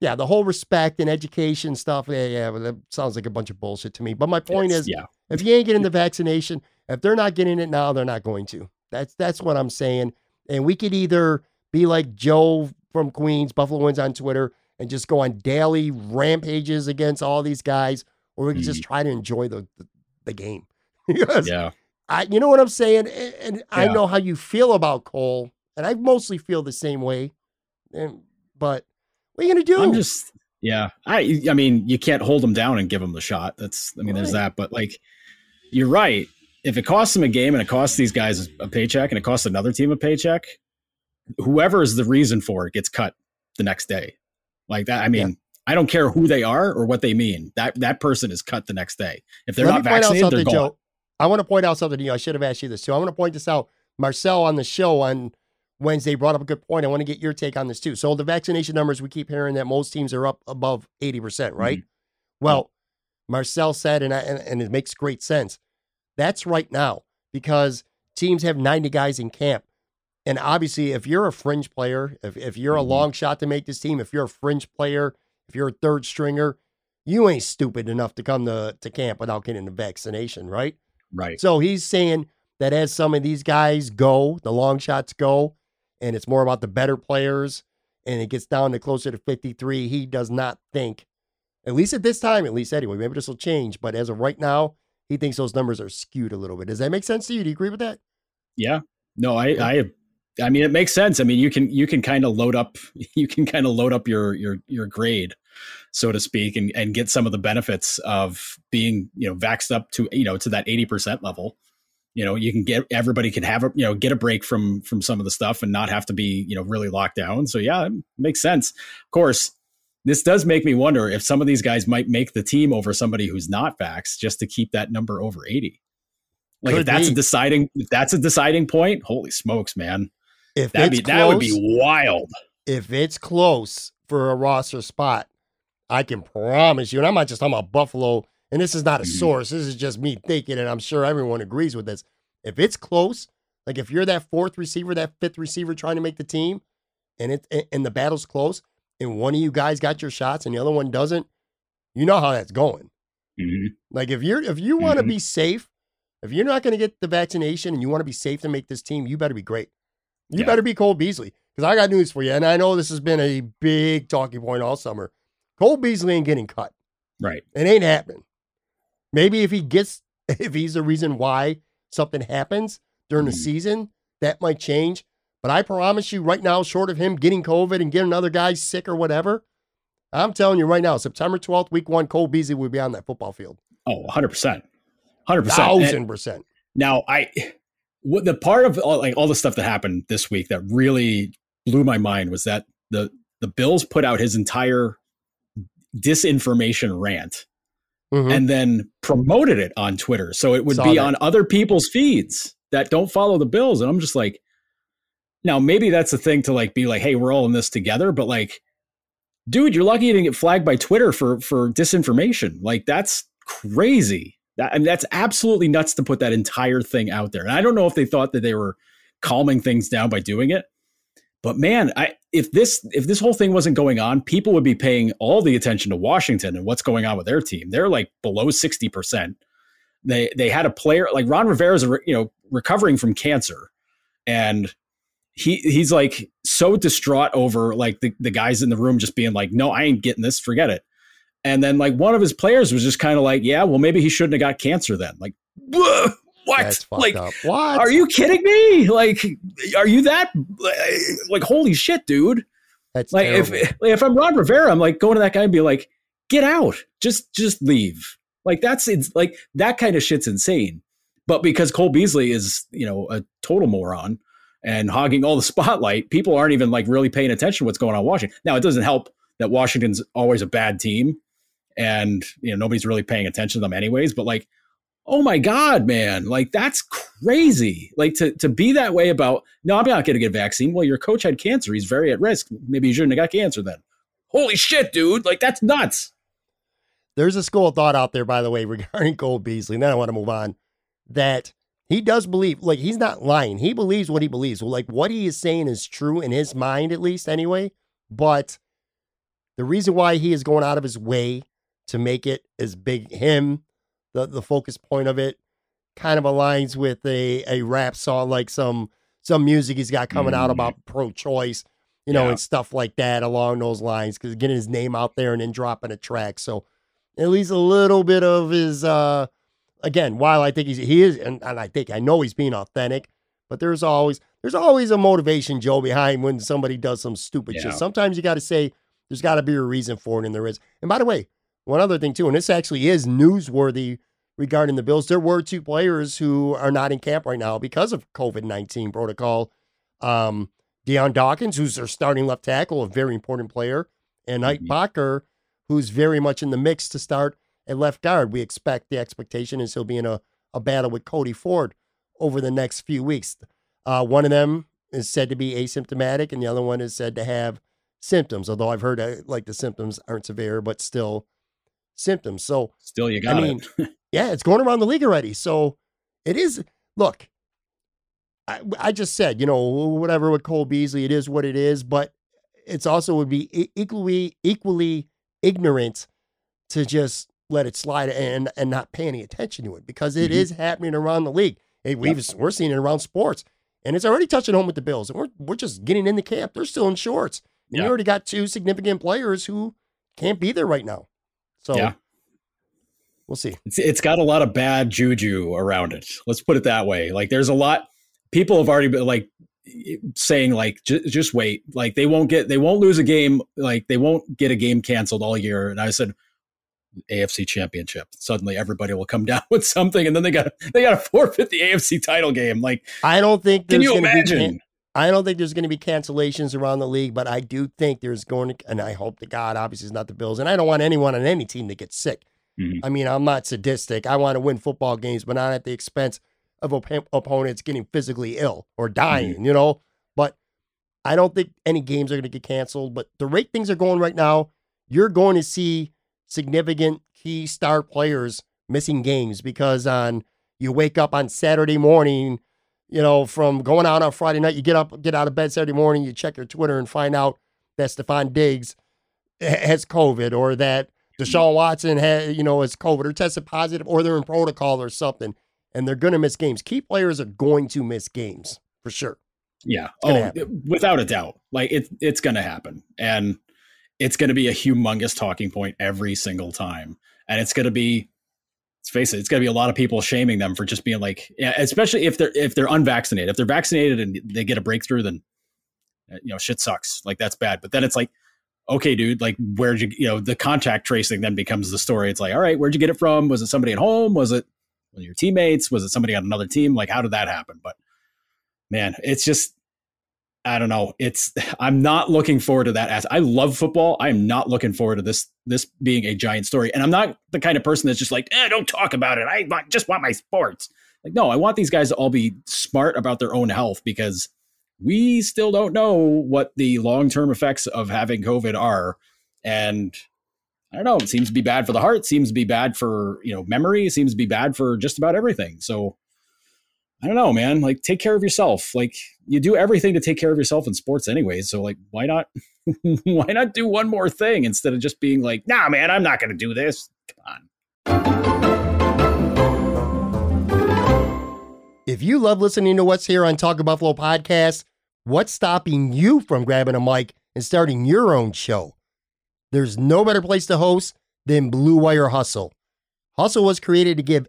yeah, the whole respect and education stuff, yeah, yeah, that sounds like a bunch of bullshit to me. But my point is, yeah. if you ain't getting the vaccination, if they're not getting it now, they're not going to. That's that's what I'm saying. And we could either be like Joe from Queens, Buffalo Wins on Twitter, and just go on daily rampages against all these guys, or we mm. just try to enjoy the the, the game. because yeah. I, you know what I'm saying, and, and yeah. I know how you feel about Cole and I mostly feel the same way. And but what are you gonna do? I'm just yeah. I I mean, you can't hold them down and give them the shot. That's I mean, right. there's that. But like, you're right. If it costs them a game and it costs these guys a paycheck and it costs another team a paycheck, whoever is the reason for it gets cut the next day. Like that. I mean. Yeah. I don't care who they are or what they mean. That that person is cut the next day. If they're Let not vaccinated, they're gone. Joe. I want to point out something to you. I should have asked you this too. I want to point this out. Marcel on the show on Wednesday brought up a good point. I want to get your take on this too. So the vaccination numbers, we keep hearing that most teams are up above 80%, right? Mm-hmm. Well, Marcel said, and, I, and, and it makes great sense. That's right now because teams have 90 guys in camp. And obviously, if you're a fringe player, if, if you're a Mhm. long shot to make this team, if you're a fringe player, if you're a third stringer, you ain't stupid enough to come to, to camp without getting the vaccination, right? Right. So he's saying that as some of these guys go, the long shots go, and it's more about the better players, and it gets down to closer to 53, he does not think, at least at this time, at least anyway, maybe this will change, but as of right now, he thinks those numbers are skewed a little bit. Does that make sense to you? Do you agree with that? Yeah. No, I, I, I mean, it makes sense. I mean, you can, you can kind of load up, you can kind of load up your, your, your grade, so to speak, and, and get some of the benefits of being, you know, vaxxed up to, you know, to that 80% level. You know, you can get, everybody can have a, you know, get a break from, from some of the stuff and not have to be, you know, really locked down. So yeah, it makes sense. Of course, this does make me wonder if some of these guys might make the team over somebody who's not vaxxed just to keep that number over 80. Like Could if that's be. a deciding if that's a deciding point, holy smokes, man. If That'd it's be that would be wild. if it's close for a roster spot, I can promise you, and I'm not just talking about Buffalo, and this is not a Mhm. source, this is just me thinking, and I'm sure everyone agrees with this. If it's close, like if you're that fourth receiver, that fifth receiver trying to make the team, and it and the battle's close, and one of you guys got your shots and the other one doesn't, you know how that's going. Mhm. Like if you're if you want to Mhm. be safe, if you're not going to get the vaccination and you want to be safe to make this team, you better be great. You Yeah. better be Cole Beasley because I got news for you, and I know this has been a big talking point all summer. Cole Beasley ain't getting cut. Right. It ain't happening. Maybe if he gets, if he's the reason why something happens during the Mhm. season, that might change. But I promise you, right now, short of him getting COVID and getting another guy sick or whatever, I'm telling you right now, September 12th, week one, Cole Beasley will be on that football field. Oh, 100%. 100%. And Thousand percent. Now, I what the part of all, like all the stuff that happened this week that really blew my mind was that the the Bills put out his entire disinformation rant Mhm. and then promoted it on Twitter. So it would Saw be that. on other people's feeds that don't follow the Bills. And I'm just like, now maybe that's the thing to like be like, hey, we're all in this together. But like, dude, you're lucky you didn't get flagged by Twitter for for disinformation. Like that's crazy. I mean, that's absolutely nuts to put that entire thing out there. And I don't know if they thought that they were calming things down by doing it. But man, I if this if this whole thing wasn't going on, people would be paying all the attention to Washington and what's going on with their team. They're like below sixty percent. They they had a player like Ron Rivera's you know recovering from cancer, and he he's like so distraught over like the, the guys in the room just being like, no, I ain't getting this, forget it. And then like one of his players was just kind of like, yeah, well maybe he shouldn't have got cancer then. Like, what? Like, up. What? are you kidding me? Like, are you that like holy shit, dude? That's Like if if I'm Ron Rivera, I'm like going to that guy and be like, get out, just just leave. Like that's it's like that kind of shit's insane. But because Cole Beasley is you know a total moron and hogging all the spotlight, people aren't even like really paying attention to what's going on in Washington. Now it doesn't help that Washington's always a bad team, and you know nobody's really paying attention to them anyways. But like oh my god man like that's crazy like to, to be that way about no i'm not going to get a vaccine well your coach had cancer he's very at risk maybe you shouldn't have got cancer then holy shit dude like that's nuts There's a school of thought out there, by the way, regarding Cole Beasley. And then I want to move on. That he does believe, like he's not lying. He believes what he believes. Like what he is saying is true in his mind, at least anyway. But the reason why he is going out of his way to make it as big him, the the focus point of it, kind of aligns with a a rap song, like some some music he's got coming out Mm. about pro-choice, you know, Yeah. and stuff like that along those lines. Because getting his name out there and then dropping a track, so at least a little bit of his uh again while i think he's he is and, and i think i know he's being authentic but there's always there's always a motivation joe behind when somebody does some stupid Yeah. shit sometimes you got to say there's got to be a reason for it and there is and by the way one other thing too and this actually is newsworthy regarding the bills there were two players who are not in camp right now because of covid-19 protocol um Dion Dawkins, who's their starting left tackle, a very important player, and Ike Mhm. Boettger, who's very much in the mix to start at left guard. We expect the expectation is he'll be in a, a battle with Cody Ford over the next few weeks. Uh, one of them is said to be asymptomatic, and the other one is said to have symptoms. Although I've heard uh, like the symptoms aren't severe, but still symptoms. So still you got I mean, it yeah, it's going around the league already. So it is. Look, I, I just said, you know, whatever with Cole Beasley, it is what it is, but it's also would be equally equally ignorant to just let it slide and and not pay any attention to it because it mm-hmm. is happening around the league. Hey, we've yep. we're seeing it around sports, and it's already touching home with the Bills, and we're we're just getting in the camp. They're still in shorts. And yep. you already got two significant players who can't be there right now. So yeah. we'll see. It's, it's got a lot of bad juju around it. Let's put it that way. Like there's a lot. People have already been like saying like just wait like they won't get they won't lose a game like they won't get a game canceled all year and i said AFC championship. Suddenly everybody will come down with something and then they got they got to forfeit the AFC title game. Like I don't think Can you imagine? I don't think there's going to be cancellations around the league, but I do think there's going to and I hope to God obviously it's not the Bills and I don't want anyone on any team to get sick. Mm-hmm. I mean, I'm not sadistic. I want to win football games, but not at the expense of op- opponents getting physically ill or dying, mm-hmm. you know? But I don't think any games are going to get canceled, but the rate things are going right now, you're going to see significant key star players missing games because on you wake up on Saturday morning, you know, from going out on Friday night, you get up, get out of bed Saturday morning, you check your Twitter and find out that Stefon Diggs has COVID or that Deshaun Watson has, you know, has COVID or tested positive or they're in protocol or something, and they're going to miss games. Key players are going to miss games for sure. Yeah. Oh, happen. without a doubt. Like it, it's going to happen. And it's going to be a humongous talking point every single time. And it's going to be, face it, it's to be a lot of people shaming them for just being like, yeah, especially if they're, if they're unvaccinated, if they're vaccinated and they get a breakthrough, then, uh, you know, shit sucks. Like that's bad. But then it's like, okay, dude, like where'd you, you know, the contact tracing then becomes the story. It's like, all right, where'd you get it from? Was it somebody at home? Was it one of your teammates? Was it somebody on another team? Like, how did that happen? But man, it's just, I don't know. It's I'm not looking forward to that. As I love football, I am not looking forward to this this being a giant story. And I'm not the kind of person that's just like, eh, don't talk about it. I just want my sports. Like, no, I want these guys to all be smart about their own health because we still don't know what the long term effects of having COVID are. And I don't know. It seems to be bad for the heart. Seems to be bad for you know memory. Seems to be bad for just about everything. So I don't know, man. Like, take care of yourself. Like, you do everything to take care of yourself in sports anyway. So, like, why not? why not do one more thing instead of just being like, nah, man, I'm not going to do this. Come on. If you love listening to what's here on Talking Buffalo podcast, what's stopping you from grabbing a mic and starting your own show? There's no better place to host than Blue Wire Hustle. Hustle was created to give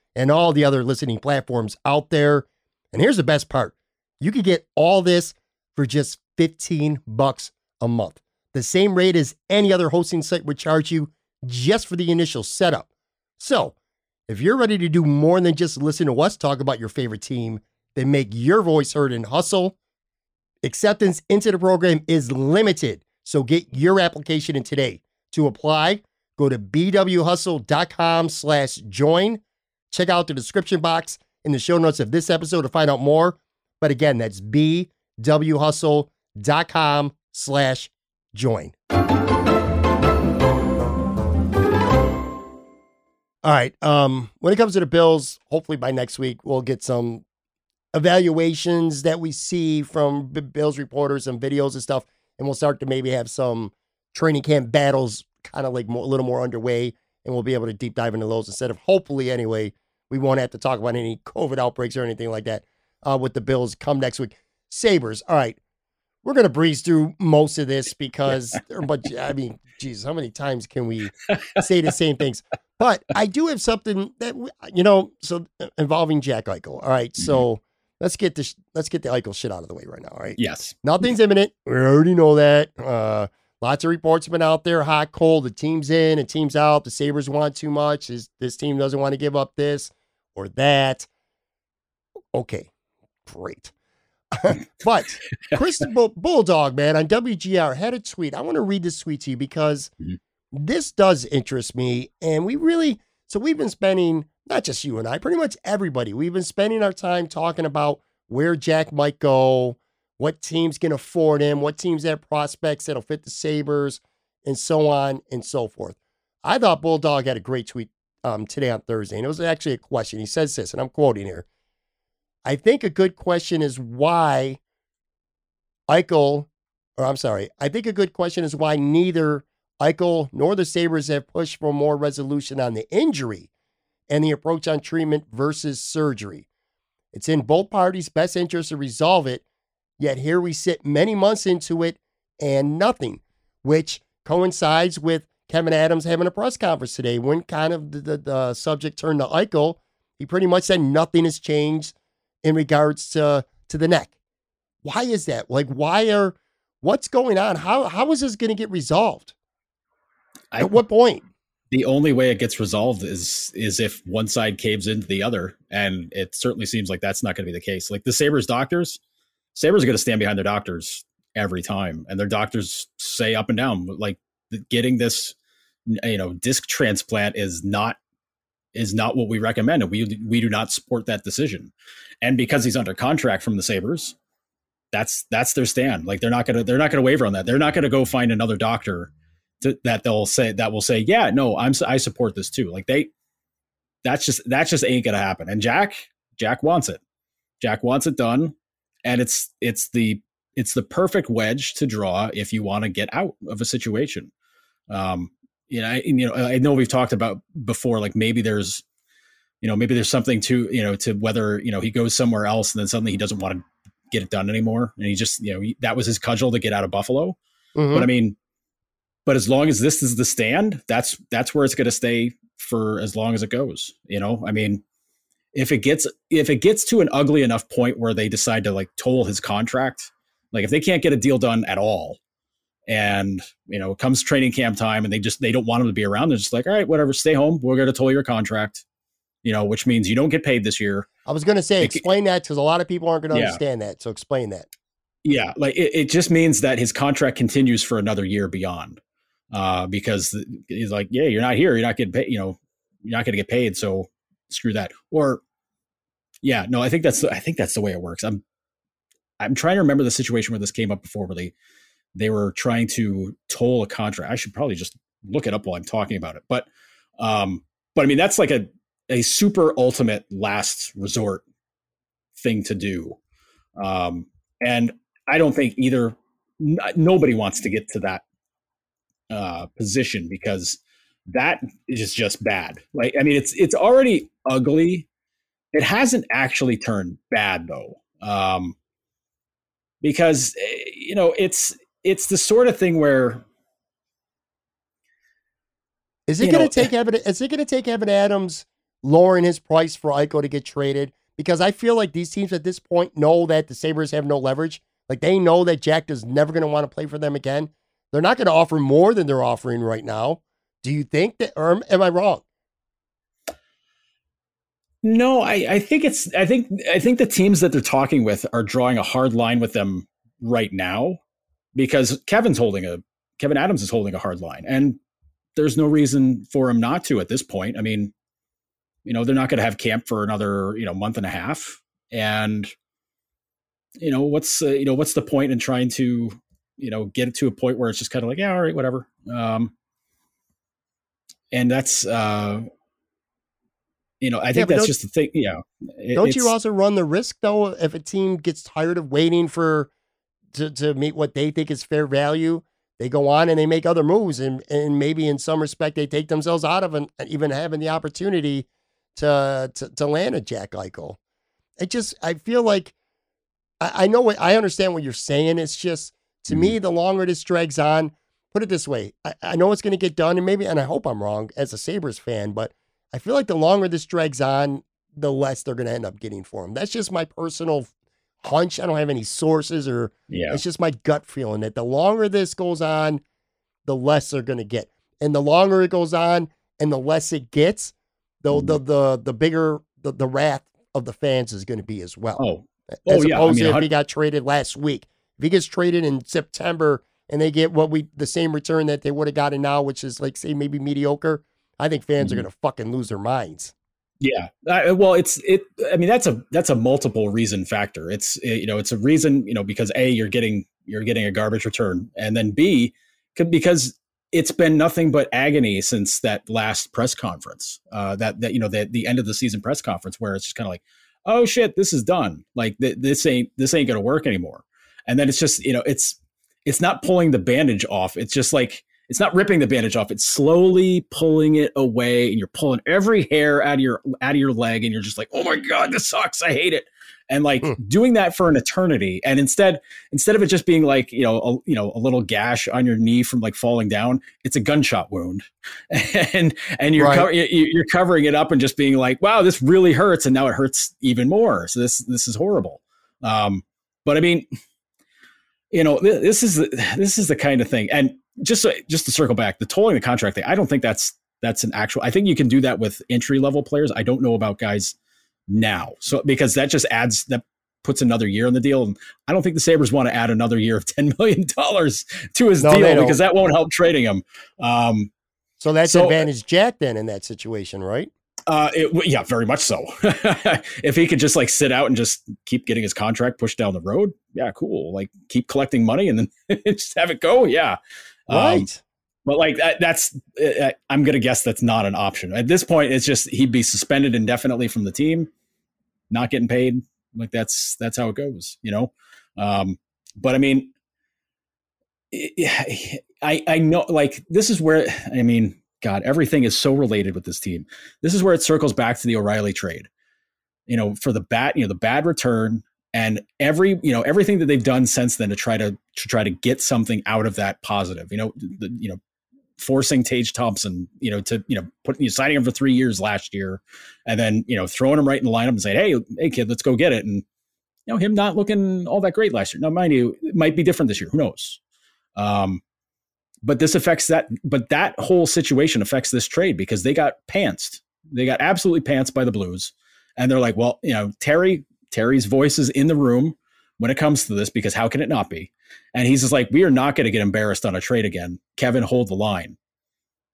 and all the other listening platforms out there. And here's the best part you could get all this for just 15 bucks a month. The same rate as any other hosting site would charge you just for the initial setup. So, if you're ready to do more than just listen to us talk about your favorite team, then make your voice heard and hustle. Acceptance into the program is limited, so get your application in today. To apply, go to bwhustle.com slash join Check out the description box in the show notes of this episode to find out more. But again, that's bwhustle.com slash join. All right. Um, when it comes to the Bills, hopefully by next week we'll get some evaluations that we see from Bills reporters and videos and stuff, and we'll start to maybe have some training camp battles kind of like more, a little more underway, and we'll be able to deep dive into those instead of hopefully anyway we won't have to talk about any COVID outbreaks or anything like that uh, with the Bills come next week. Sabres, all right. We're going to breeze through most of this because, but I mean, Jesus, how many times can we say the same things? But I do have something that, you know, so uh, involving Jack Eichel. All right. So mm-hmm. let's get this, let's get the Eichel shit out of the way right now. All right. Yes. Nothing's imminent. We already know that. Uh, lots of reports have been out there, hot, cold. The team's in, the team's out. The Sabres want too much. This, this team doesn't want to give up this or that. Okay, great. but Chris Bull- Bulldog, man, on WGR had a tweet. I want to read this tweet to you because Mhm. this does interest me. And we really, so we've been spending, not just you and I, pretty much everybody, we've been spending our time talking about where Jack might go, what teams can afford him, what teams have prospects that'll fit the Sabres, and so on and so forth. I thought Bulldog had a great tweet um, today on Thursday, and it was actually a question. He says this, and I'm quoting here. I think a good question is why Eichel, or I'm sorry, I think a good question is why neither Eichel nor the Sabres have pushed for more resolution on the injury and the approach on treatment versus surgery. It's in both parties' best interest to resolve it, yet here we sit many months into it and nothing, which coincides with Kevyn Adams having a press conference today when kind of the, the, the subject turned to Eichel. He pretty much said nothing has changed in regards to to the neck. Why is that? Like, why are what's going on? How how is this going to get resolved? I, At what point? the only way it gets resolved is is if one side caves into the other, and it certainly seems like that's not going to be the case. Like the Sabres doctors, Sabres are going to stand behind their doctors every time, and their doctors say up and down like getting this, you know, disc transplant is not is not what we recommend, and we we do not support that decision. And because he's under contract from the Sabres, that's that's their stand. Like they're not gonna they're not gonna waver on that. They're not gonna go find another doctor to, that they'll say that will say, yeah, no, I'm I support this too. Like they, that's just that just ain't gonna happen. And Jack Jack wants it. Jack wants it done, and it's it's the it's the perfect wedge to draw if you want to get out of a situation. Um, you know, I, you know, I know we've talked about before, like maybe there's, you know, maybe there's something to, you know, to whether, you know, he goes somewhere else and then suddenly he doesn't want to get it done anymore. And he just, you know, he, that was his cudgel to get out of Buffalo. Mhm. But I mean, but as long as this is the stand, that's, that's where it's going to stay for as long as it goes. You know, I mean, if it gets, if it gets to an ugly enough point where they decide to like toll his contract, like if they can't get a deal done at all, and you know, it comes training camp time and they just they don't want him to be around. They're just like, all right, whatever, stay home. We're going to toll your contract. You know, which means you don't get paid this year. I was going to say, It- explain that because a lot of people aren't going to Yeah. understand that. So explain that. Yeah, like it, it just means that his contract continues for another year beyond. Uh, because he's like, yeah, you're not here, you're not getting paid. You know, you're not going to get paid. So screw that. Or, yeah, no, I think that's I think that's the way it works. I'm I'm trying to remember the situation where this came up before, where they were trying to toll a contract. I should probably just look it up while I'm talking about it. But um, but I mean that's like a a super ultimate last resort thing to do. Um, and I don't think either n- nobody wants to get to that uh, position because that is just bad. Like I mean it's it's already ugly. It hasn't actually turned bad though. Um, because eh, you know it's it's the sort of thing where Is it going to take Kevyn? Is it going to take Kevyn Adams lowering his price for Eichel to get traded? Because I feel like these teams at this point know that the Sabres have no leverage. Like they know that Jack is never going to want to play for them again. They're not going to offer more than they're offering right now. Do you think that, or am- am I wrong? No, I, I think it's I think I think the teams that they're talking with are drawing a hard line with them right now because Kevyn's holding a Kevyn Adams is holding a hard line and there's no reason for him not to at this point. I mean, you know, they're not going to have camp for another, you know, month and a half and you know, what's uh, you know, what's the point in trying to, you know, get it to a point where it's just kind of like, yeah, all right, whatever. Um and that's uh you know, I think but that's just the thing. Yeah. It- Don't you also run the risk though if a team gets tired of waiting for to to meet what they think is fair value? They go on and they make other moves, and and maybe in some respect they take themselves out of an, even having the opportunity to to, to land a Jack Eichel. It just I feel like I, I know what I understand what you're saying. It's just to me mm-hmm. the longer this drags on. Put it this way: I, I know it's going to get done, and maybe, and I hope I'm wrong as a Sabres fan, but I feel like the longer this drags on, the less they're going to end up getting for him. That's just my personal hunch. I don't have any sources or Yeah. it's just my gut feeling that the longer this goes on, the less they're going to get. And the longer it goes on and the less it gets, the the the, the bigger the, the wrath of the fans is going to be as well. Oh, Oh, As yeah, I opposed mean, to if he got traded last week. If he gets traded in September and they get what we the same return that they would have gotten now, which is like say maybe mediocre, I think fans Mhm. are gonna fucking lose their minds. Yeah. Uh, well, it's it. I mean, that's a that's a multiple reason factor. It's uh, you know, it's a reason you know because a you're getting you're getting a garbage return, and then b because it's been nothing but agony since that last press conference. Uh, that that you know the the end of the season press conference where it's just kind of like, oh shit, this is done. Like th- this ain't this ain't gonna work anymore. And then it's just you know it's it's not pulling the bandage off. It's just like it's not ripping the bandage off. It's slowly pulling it away, and you're pulling every hair out of your out of your leg, and you're just like, oh my god, this sucks. I hate it. And like Hmm. doing that for an eternity, and instead instead of it just being like you know a, you know a little gash on your knee from like falling down, it's a gunshot wound, and and you're Right. you- you're covering it up and just being like, wow, this really hurts, and now it hurts even more. So this this is horrible. Um, but I mean, you know, this is the, this is the kind of thing, and just so, just to circle back, the tolling the contract thing, I don't think that's that's an actual. I think you can do that with entry level players. I don't know about guys now, so because that just adds that puts another year on the deal, and I don't think the Sabres want to add another year of ten million dollars to his No, deal because that won't help trading him. Um, So that's So- advantage Jack then in that situation, right? Uh, it, yeah, very much so. if he could just like sit out and just keep getting his contract pushed down the road, yeah, cool. Like keep collecting money and then just have it go. Yeah, Um, Right. but like that, that's uh, I'm gonna guess that's not an option at this point. It's just he'd be suspended indefinitely from the team, not getting paid. Like that's that's how it goes, you know. Um, but I mean, I I know like this is where I mean, God, everything is so related with this team. This is where it circles back to the O'Reilly trade. You know, for the bad, you know, the bad return and every you know everything that they've done since then to try to to try to get something out of that positive. You know, the, you know, forcing Tage Thompson, you know, to you know put you know, signing him for three years last year, and then you know throwing him right in the lineup and saying, hey, hey kid, let's go get it. And you know him not looking all that great last year. Now, mind you, it might be different this year. Who knows? Um, but this affects that. But that whole situation affects this trade because they got pantsed. They got absolutely pantsed by the Blues, and they're like, well, you know, Terry Terry's voice is in the room when it comes to this because how can it not be? And he's just like, we are not going to get embarrassed on a trade again. Kevyn, hold the line.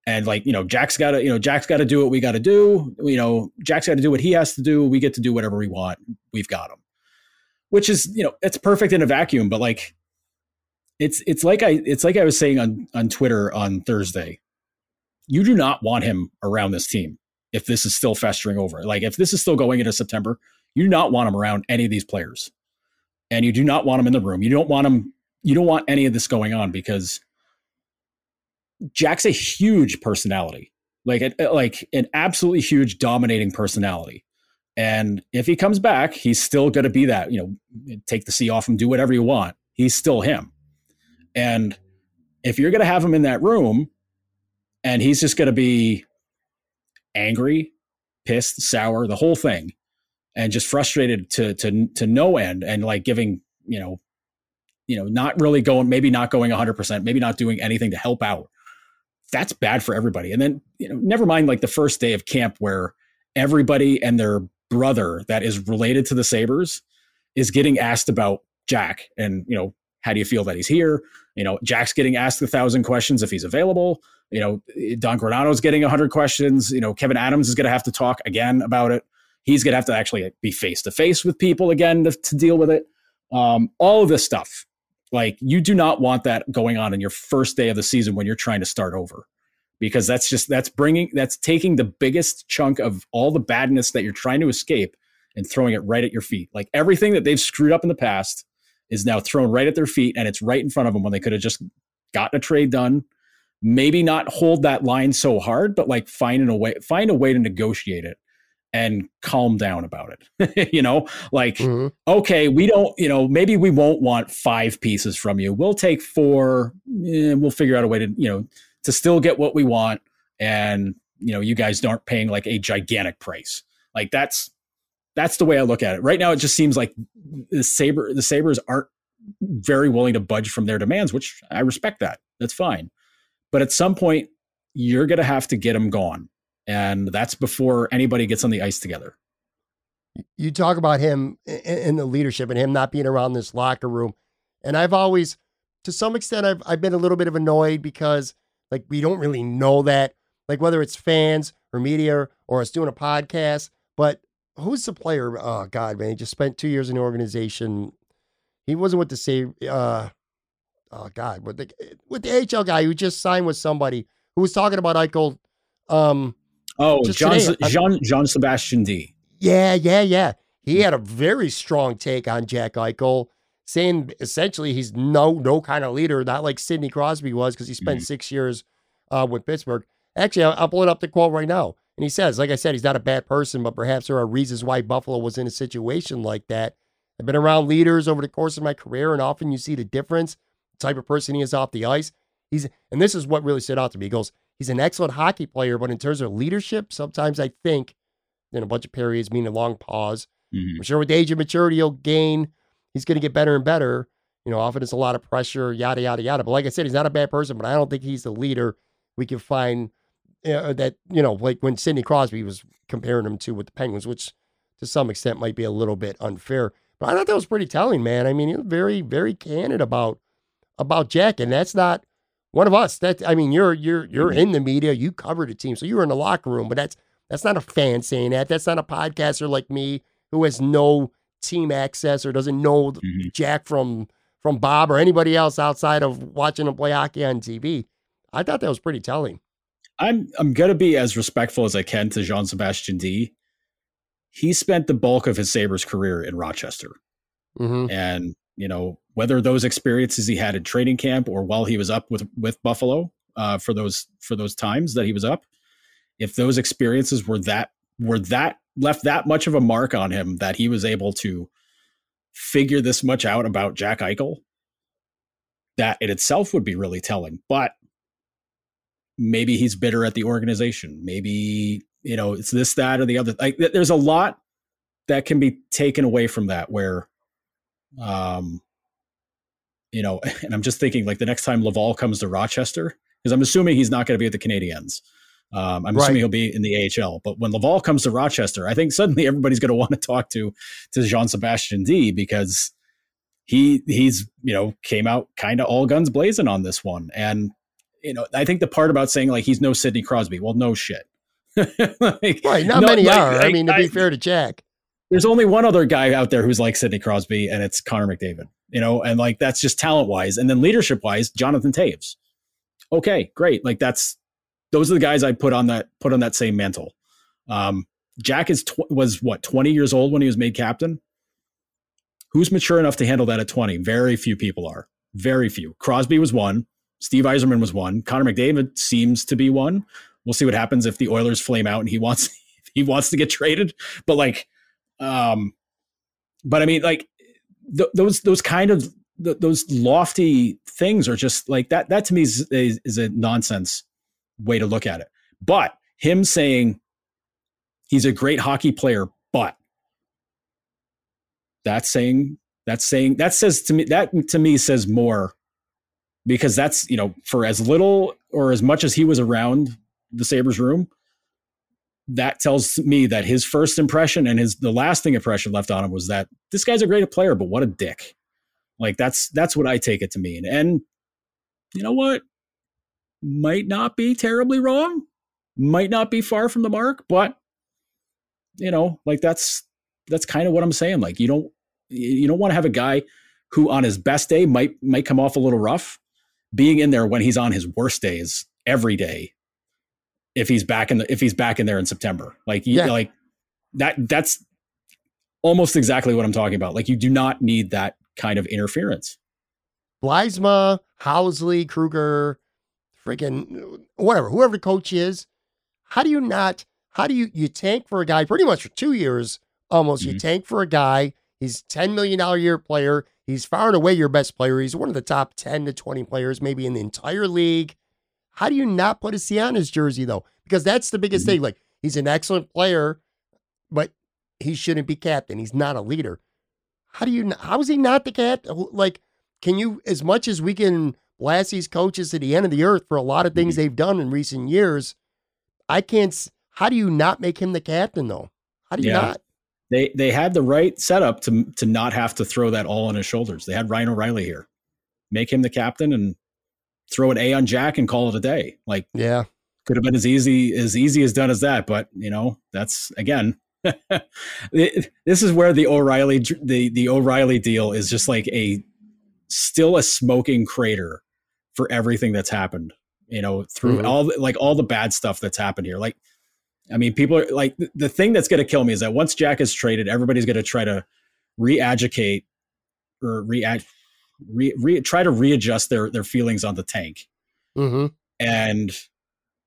And like, you know, Jack's got to, you know, Jack's got to do what we got to do. You know, Jack's got to do what he has to do. We get to do whatever we want. We've got him. Which is, you know, it's perfect in a vacuum, but like it's it's like I it's like I was saying on on Twitter on Thursday. You do not want him around this team if this is still festering over. Like if this is still going into September, you do not want him around any of these players. And you do not want him in the room. You don't want him you don't want any of this going on because Jack's a huge personality. Like a, uh, like an absolutely huge dominating personality. And if he comes back, he's still going to be that, you know, take the C off him, do whatever you want. He's still him. And if you're going to have him in that room and he's just going to be angry, pissed, sour, the whole thing, and just frustrated to to to no end and like giving, you know, you know, not really going maybe not going 100%, maybe not doing anything to help out. That's bad for everybody. And then, you know, never mind like the first day of camp where everybody and their brother that is related to the Sabres is getting asked about Jack and, you know, how do you feel that he's here? You know, Jack's getting asked a thousand questions if he's available. You know, Don Granato's getting a hundred questions. You know, Kevyn Adams is going to have to talk again about it. He's going to have to actually be face to face with people again to, to deal with it. Um, all of this stuff. Like, you do not want that going on in your first day of the season when you're trying to start over, because that's just that's bringing that's taking the biggest chunk of all the badness that you're trying to escape and throwing it right at your feet. Like everything that they've screwed up in the past is now thrown right at their feet and it's right in front of them when they could have just gotten a trade done maybe not hold that line so hard but like find a way find a way to negotiate it and calm down about it you know? Like Mhm. okay we don't you know maybe we won't want five pieces from you. We'll take four and we'll figure out a way to you know to still get what we want. And you know you guys aren't paying like a gigantic price. Like that's that's the way i look at it. Right now it just seems like the Sabre the Sabres aren't very willing to budge from their demands which i respect that. That's fine. But at some point you're going to have to get them gone and that's before anybody gets on the ice together you talk about him in the leadership and him not being around this locker room. And I've always, to some extent, I've, I've been a little bit of annoyed because like we don't really know that, like whether it's fans or media or us doing a podcast. But who's the player? Oh God, man, he just spent two years in the organization. He wasn't with the same. Uh, oh God, with the with the HL guy who just signed with somebody who was talking about Eichel. Um, oh, John, Jean Jean-Sébastien Dea. Yeah, yeah, yeah. He had a very strong take on Jack Eichel, saying essentially he's no no kind of leader, not like Sidney Crosby was because he spent mm-hmm. six years uh, with Pittsburgh. Actually, I'll, I'll pull it up the quote right now. And he says, like I said, he's not a bad person, but perhaps there are reasons why Buffalo was in a situation like that. I've been around leaders over the course of my career, and often you see the difference, the type of person he is off the ice. He's, and this is what really stood out to me. He goes, he's an excellent hockey player, but in terms of leadership, sometimes I think then a bunch of periods, meaning a long pause. Mm-hmm. I'm sure with age of maturity, he'll gain. He's going to get better and better. You know, often it's a lot of pressure, yada, yada, yada. But like I said, he's not a bad person, but I don't think he's the leader we can find uh, that, you know, like when Sidney Crosby was comparing him to with the Penguins, which to some extent might be a little bit unfair. But I thought that was pretty telling, man. I mean, he was very, very candid about about Jack, and that's not one of us. That I mean, you're you're you're mm-hmm. in the media, you covered a team, so you were in the locker room, but that's that's not a fan saying that. That's not a podcaster like me who has no team access or doesn't know mm-hmm. Jack from from Bob or anybody else outside of watching him play hockey on TV. I thought that was pretty telling. I'm I'm gonna be as respectful as I can to Jean-Sébastien Dea. He spent the bulk of his Sabres career in Rochester. Mm-hmm. And, you know, whether those experiences he had in training camp or while he was up with with Buffalo uh, for those for those times that he was up, if those experiences were that were that left that much of a mark on him that he was able to figure this much out about Jack Eichel, that in itself would be really telling. But maybe he's bitter at the organization. Maybe, you know, it's this, that, or the other. Like there's a lot that can be taken away from that where um you know, and I'm just thinking like the next time Laval comes to Rochester, because I'm assuming he's not going to be at the Canadiens. Um, I'm right. assuming he'll be in the AHL. But when Laval comes to Rochester, I think suddenly everybody's going to want to talk to to Jean-Sébastien Dea because he he's you know came out kind of all guns blazing on this one. And you know, I think the part about saying like he's no Sidney Crosby, well, no shit. like, right, not no, many like, are. Like, I mean, to be I, fair to Jack, there's only one other guy out there who's like Sidney Crosby, and it's Connor McDavid. You know, and like that's just talent wise, and then leadership wise, Jonathan Toews. Okay, great. Like that's those are the guys I put on that put on that same mantle. Um, Jack is tw- was what 20 years old when he was made captain. Who's mature enough to handle that at 20? Very few people are. Very few. Crosby was one. Steve Yzerman was one. Connor McDavid seems to be one. We'll see what happens if the Oilers flame out and he wants he wants to get traded. But like, um, but I mean, like th- those those kind of th- those lofty things are just like that. That to me is, is, is a nonsense way to look at it. But him saying he's a great hockey player, but that's saying that's saying that says to me that to me says more because that's you know for as little or as much as he was around the Sabres room, that tells me that his first impression and his the lasting impression left on him was that this guy's a great player, but what a dick. Like that's that's what I take it to mean. And you know what? might not be terribly wrong, might not be far from the mark, but you know, like that's that's kind of what I'm saying. Like you don't you don't want to have a guy who on his best day might might come off a little rough, being in there when he's on his worst days every day. If he's back in the if he's back in there in September, like yeah. like that that's almost exactly what I'm talking about. Like you do not need that kind of interference. Bylsma, Housley, Kruger, freaking whatever, whoever the coach is, how do you not, how do you, you tank for a guy pretty much for two years almost? Mm-hmm. You tank for a guy. He's $10 million a year player. He's far and away your best player. He's one of the top 10 to 20 players, maybe in the entire league. How do you not put a C on his jersey, though? Because that's the biggest mm-hmm. thing. Like, he's an excellent player, but he shouldn't be captain. He's not a leader. How do you, how is he not the captain? Like, can you, as much as we can blast these coaches at the end of the earth for a lot of things mm-hmm. they've done in recent years. I can't. How do you not make him the captain though? How do you yeah. not? they they had the right setup to to not have to throw that all on his shoulders. They had Ryan O'Reilly here, make him the captain and throw an A on Jack and call it a day. Like yeah, could have been as easy as easy as done as that. But you know, that's again, this is where the O'Reilly the the O'Reilly deal is just like a still a smoking crater for everything that's happened. You know, through mm-hmm. all like all the bad stuff that's happened here. Like I mean, people are like the thing that's going to kill me is that once Jack is traded, everybody's going to try to re-educate or re, re, re try to readjust their their feelings on the tank. Mm-hmm. And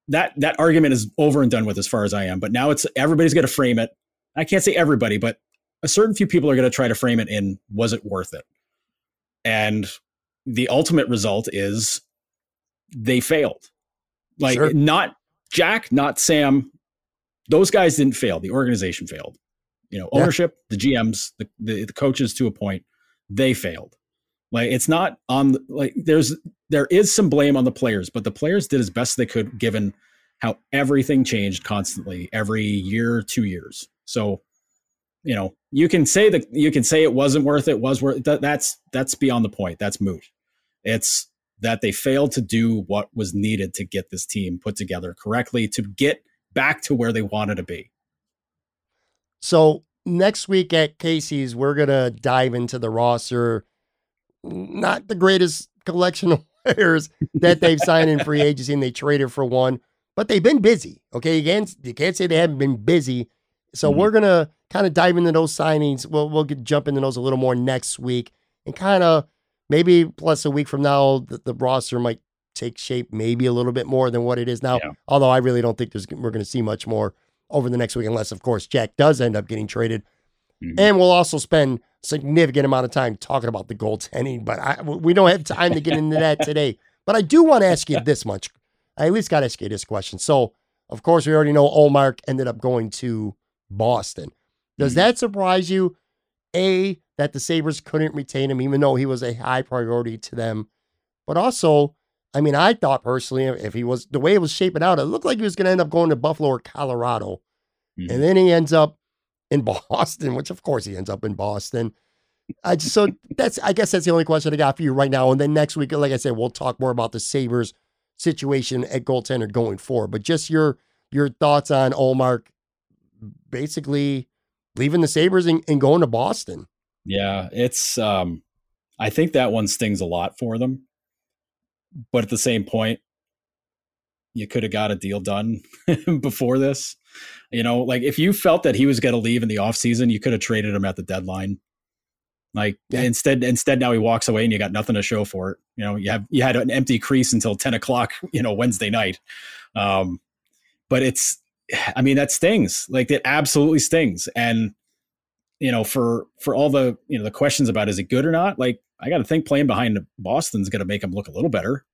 that that argument is over and done with as far as I am. But now it's everybody's going to frame it. I can't say everybody, but a certain few people are going to try to frame it in was it worth it? And the ultimate result is they failed. Like sure. not Jack, not Sam, those guys didn't fail. The organization failed. You know, ownership, yeah. the GMs, the, the, the coaches to a point, they failed. Like it's not on like there's there is some blame on the players, but the players did as best they could given how everything changed constantly every year, two years. So, you know, you can say that you can say it wasn't worth it, was worth that, that's that's beyond the point. That's moot. It's that they failed to do what was needed to get this team put together correctly to get back to where they wanted to be. So next week at Casey's, we're gonna dive into the roster. Not the greatest collection of players that they've signed in free agency and they traded for one, but they've been busy. Okay, you can't you can't say they haven't been busy. So mm-hmm. we're gonna kind of dive into those signings. We'll we'll get, jump into those a little more next week and kind of maybe plus a week from now the, the roster might take shape maybe a little bit more than what it is now. Yeah. Although I really don't think there's we're going to see much more over the next week, unless of course Jack does end up getting traded. Mm-hmm. And we'll also spend significant amount of time talking about the goaltending, but I, we don't have time to get into that today. But I do want to ask you this much. I at least got to ask you this question. So, of course, we already know Ullmark ended up going to Boston. Does mm-hmm. that surprise you? A, that the Sabres couldn't retain him, even though he was a high priority to them. But also, I mean, I thought personally, if he was the way it was shaping out, it looked like he was going to end up going to Buffalo or Colorado. Mm-hmm. And then he ends up in Boston, which of course he ends up in Boston. I just, so that's, I guess that's the only question I got for you right now. And then next week, like I said, we'll talk more about the Sabres situation at goaltender going forward. But just your, your thoughts on Ullmark basically leaving the Sabres and, and going to Boston. Yeah, it's, um, I think that one stings a lot for them but at the same point, you could have got a deal done before this. You know, like if you felt that he was going to leave in the offseason, you could have traded him at the deadline. Like yeah. instead, instead now he walks away and you got nothing to show for it. You know, you have you had an empty crease until ten o'clock, you know, Wednesday night. Um, but it's, I mean, that stings. Like it absolutely stings. And you know, for for all the you know the questions about is it good or not, like I got to think playing behind Boston's going to make him look a little better.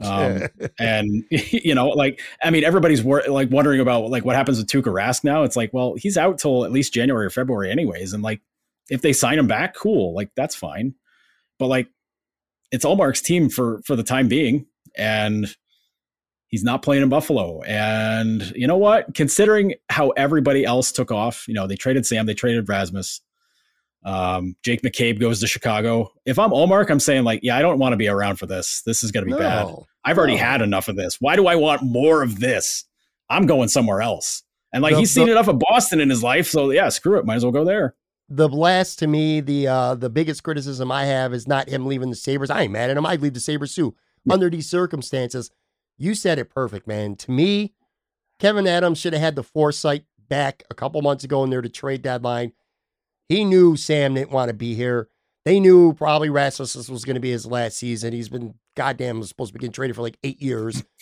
Um, and you know, like I mean, everybody's wor- like wondering about like what happens with Tuukka Rask now. It's like, well, he's out till at least January or February, anyways. And like, if they sign him back, cool, like that's fine. But like, it's Ullmark's team for for the time being, and he's not playing in Buffalo. And you know what? Considering how everybody else took off, you know, they traded Sam, they traded Rasmus. Um, Jake McCabe goes to Chicago. If I'm Ullmark, I'm saying like, yeah, I don't want to be around for this. This is going to be no, bad. I've already no. had enough of this. Why do I want more of this? I'm going somewhere else. And like the, he's seen the, enough of Boston in his life, so yeah, screw it. Might as well go there. The blast to me, the uh the biggest criticism I have is not him leaving the Sabres. I ain't mad at him. I'd leave the Sabres too. Under these circumstances, you said it perfect, man. To me, Kevyn Adams should have had the foresight back a couple months ago in there to trade deadline he knew Sam didn't want to be here. They knew probably Rasmus was going to be his last season. He's been goddamn supposed to be getting traded for like eight years.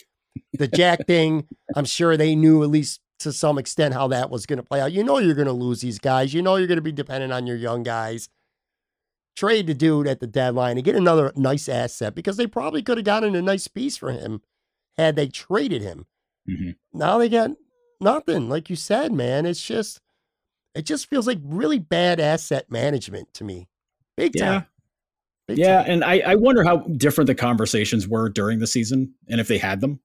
The Jack thing, I'm sure they knew at least to some extent how that was going to play out. You know you're going to lose these guys. You know you're going to be dependent on your young guys. Trade the dude at the deadline and get another nice asset because they probably could have gotten a nice piece for him had they traded him. Mm-hmm. Now they got nothing. Like you said, man, it's just it just feels like really bad asset management to me. Big time. Yeah. Big yeah. Time. And I, I wonder how different the conversations were during the season and if they had them.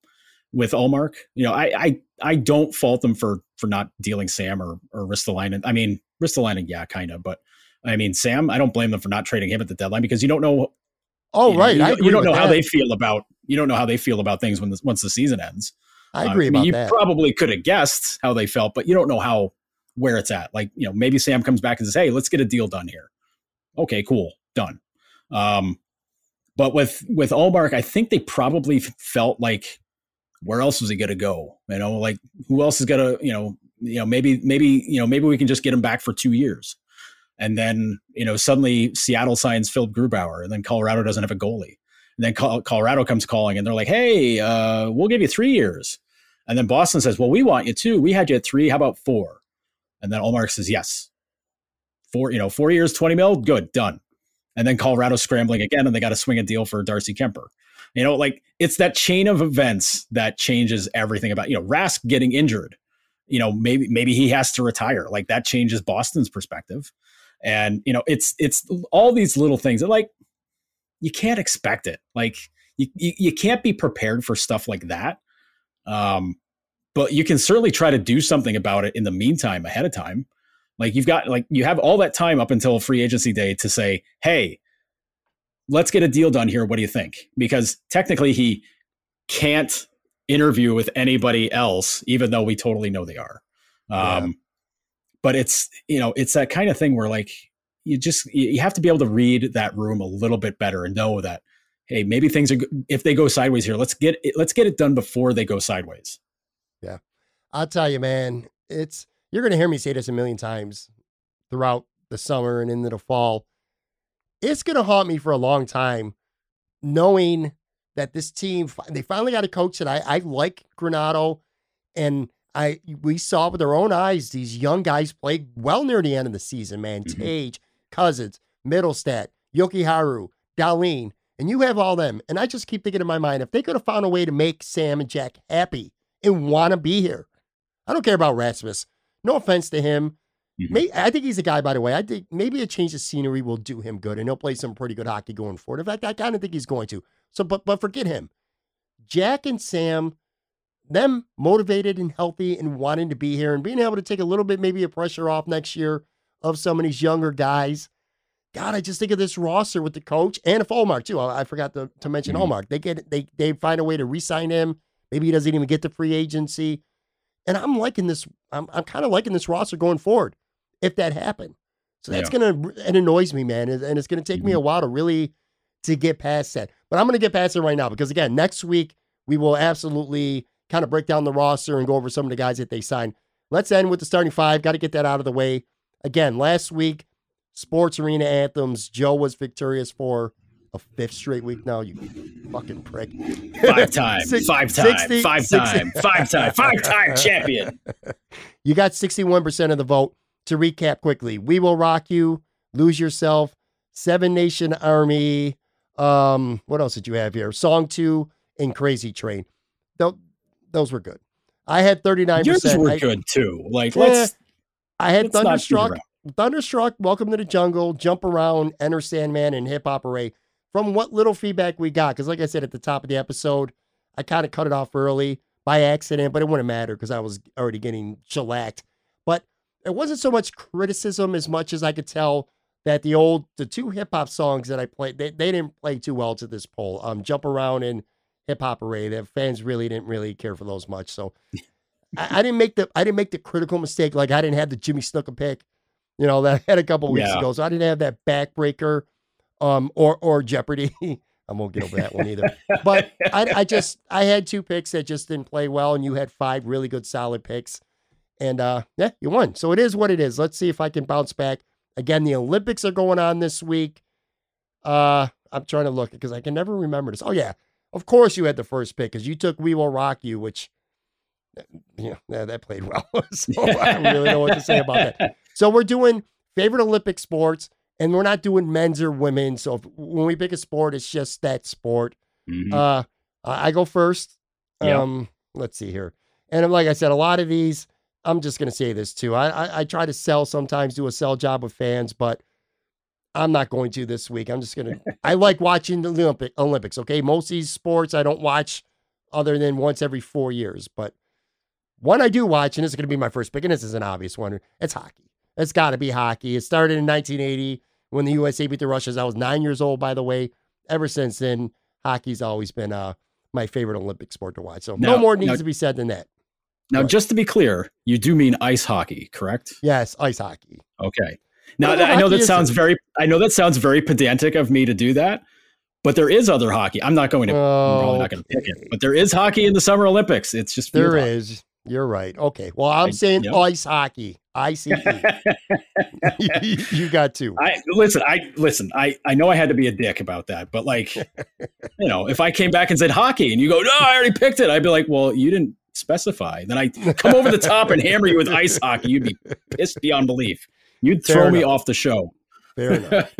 with Ullmark. You know, I I I don't fault them for for not dealing Sam or or Ristolainen. I mean, Ristolainen, yeah, kind of, but I mean, Sam, I don't blame them for not trading him at the deadline because you don't know. Oh, you right. You, don't- you don't know how they feel about you don't know how they feel about things when once the season ends. I Uh, agree mean, about you that. probably could have guessed how they felt, but you don't know how where it's at. Like you know, maybe Sam comes back and says, "Hey, let's get a deal done here." Okay, cool, done. Um, but with with Ullmark, I think they probably felt like, where else was he going to go? You know, like who else is going to you know you know maybe maybe you know maybe we can just get him back for two years, and then you know suddenly Seattle signs Philipp Grubauer, and then Colorado doesn't have a goalie. And then Colorado comes calling and they're like, hey, uh, we'll give you three years. And then Boston says, well, we want you too. We had you at three. How about four? And then Ullmark says, yes. Four, you know, four years, 20 mil, good, done. And then Colorado scrambling again and they got to swing a deal for Darcy Kuemper. You know, like it's that chain of events that changes everything about, you know, Rask getting injured. You know, maybe maybe he has to retire. Like that changes Boston's perspective. And, you know, it's it's all these little things that like you can't expect it. Like you, you, you can't be prepared for stuff like that. Um, but you can certainly try to do something about it in the meantime ahead of time. Like you've got like you have all that time up until free agency day to say, hey, let's get a deal done here. What do you think? Because technically he can't interview with anybody else, even though we totally know they are. Um, Yeah. But it's you know it's that kind of thing where like you just you you have to be able to read that room a little bit better and know that hey maybe things are if they go sideways here let's get it, let's get it done before they go sideways. I'll tell you, man, it's you're gonna hear me say this a million times throughout the summer and into the fall. It's gonna haunt me for a long time, knowing that this team they finally got a coach that I, I like Granato, and I we saw with our own eyes these young guys play well near the end of the season. Man, Mhm. Tage, Cozens, Mittelstadt, Jokiharju, Dahlin, and you have all them. And I just keep thinking in my mind if they could have found a way to make Sam and Jack happy and want to be here. I don't care about Rasmus. No offense to him. Mhm. May, I think he's a guy, by the way. I think maybe a change of scenery will do him good, and he'll play some pretty good hockey going forward. In fact, I kind of think he's going to. So, but but forget him. Jack and Sam, them motivated and healthy and wanting to be here and being able to take a little bit maybe of pressure off next year of some of these younger guys. God, I just think of this roster with the coach and if Ullmark too. I, I forgot to, to mention Mhm. Ullmark. They get they they find a way to re-sign him. Maybe he doesn't even get the free agency. And I'm liking this. I'm I'm kind of liking this roster going forward. If that happened, so that's Yeah. gonna it annoys me, man, and it's gonna take me mm-hmm. a while to really to get past that. But I'm gonna get past it right now because again, next week we will absolutely kind of break down the roster and go over some of the guys that they signed. Let's end with the starting five. Got to get that out of the way. Again, last week, sports arena anthems. Joe was victorious for a fifth straight week. Now you fucking prick. Five time, Six- five time, 60 five 60 time, five time, five time champion. You got 61% of the vote. To recap quickly, We Will Rock You, Lose Yourself, Seven Nation Army. Um, what else did you have here? Song Two and Crazy Train. Tho- those were good. I had 39%. Yours were I, good too. Like Yeah, let's I had let's Thunderstruck. Thunderstruck, Welcome to the Jungle, Jump Around, Enter Sandman, and Hip Hop Hooray. From what little feedback we got, because like I said at the top of the episode, I kind of cut it off early by accident, but it wouldn't matter because I was already getting shellacked. But it wasn't so much criticism as much as I could tell that the old, the two hip hop songs that I played, they, they didn't play too well to this poll. Um, Jump Around and Hip Hop Hooray. The fans really didn't really care for those much. So I, I didn't make the I didn't make the critical mistake. Like I didn't have the Jimmy Snuka pick, you know, that I had a couple weeks Yeah. ago. So I didn't have that backbreaker, um, or or Jeopardy. I won't get over that one either. But I, I just I had two picks that just didn't play well, and you had five really good solid picks, and uh, yeah, you won. So it is what it is. Let's see if I can bounce back. Again, the Olympics are going on this week. Uh, I'm trying to look because I can never remember this. Oh yeah, of course you had the first pick because you took "We Will Rock You," which you know that, played well. so I don't really know what to say about that. So we're doing favorite Olympic sports, and we're not doing men's or women. So if, when we pick a sport, it's just that sport. Mhm. Uh, I go first. Yeah. Um, let's see here. And like I said, a lot of these, I'm just gonna say this too. I, I I try to sell sometimes, do a sell job with fans, but I'm not going to this week. I'm just gonna. I like watching the Olympic Olympics. Okay, most of these sports I don't watch other than once every four years. But one I do watch, and this is going to be my first pick, and this is an obvious one. It's hockey. It's got to be hockey. It started in 1980 when the USA beat the Russians. I was nine years old, by the way. Ever since then, hockey's always been uh, my favorite Olympic sport to watch. So Now- no more needs now- to be said than that. Now, Right. just to be clear, you do mean ice hockey, correct? Yes, ice hockey. Okay. Now I know hockey that sounds very I know that sounds very pedantic of me to do that, but there is other hockey. I'm not going to I'm probably not going to pick it, but there is hockey in the Summer Olympics. It's just There is. You're right. Okay. Well, I'm I- saying yeah. ice hockey. I C E. hockey. You got two. I listen. I listen. I I know I had to be a dick about that, but like, you know, if I came back and said hockey, and you go, no, I already picked it, I'd be like, well, you didn't specify. Then I come over the top and hammer you with ice hockey. You'd be pissed beyond belief. You'd Fair throw me enough. off the show. Fair enough.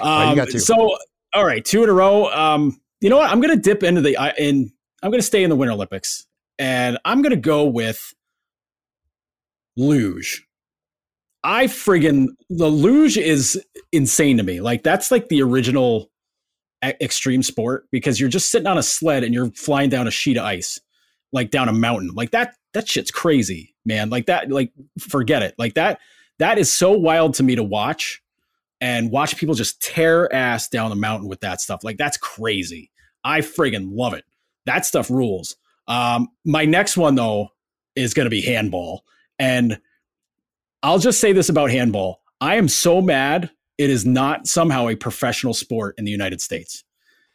um, got two. So, all right, two in a row. Um, you know what? I'm going to dip into the I- in. I'm going to stay in the Winter Olympics, and I'm going to go with luge. I friggin' the luge is insane to me. Like that's like the original extreme sport because you're just sitting on a sled and you're flying down a sheet of ice, like down a mountain. Like that. That shit's crazy, man. Like that. Like forget it. Like that. That is so wild to me to watch and watch people just tear ass down the mountain with that stuff. Like that's crazy. I friggin' love it. That stuff rules. Um, my next one though is going to be handball, and I'll just say this about handball: I am so mad it is not somehow a professional sport in the United States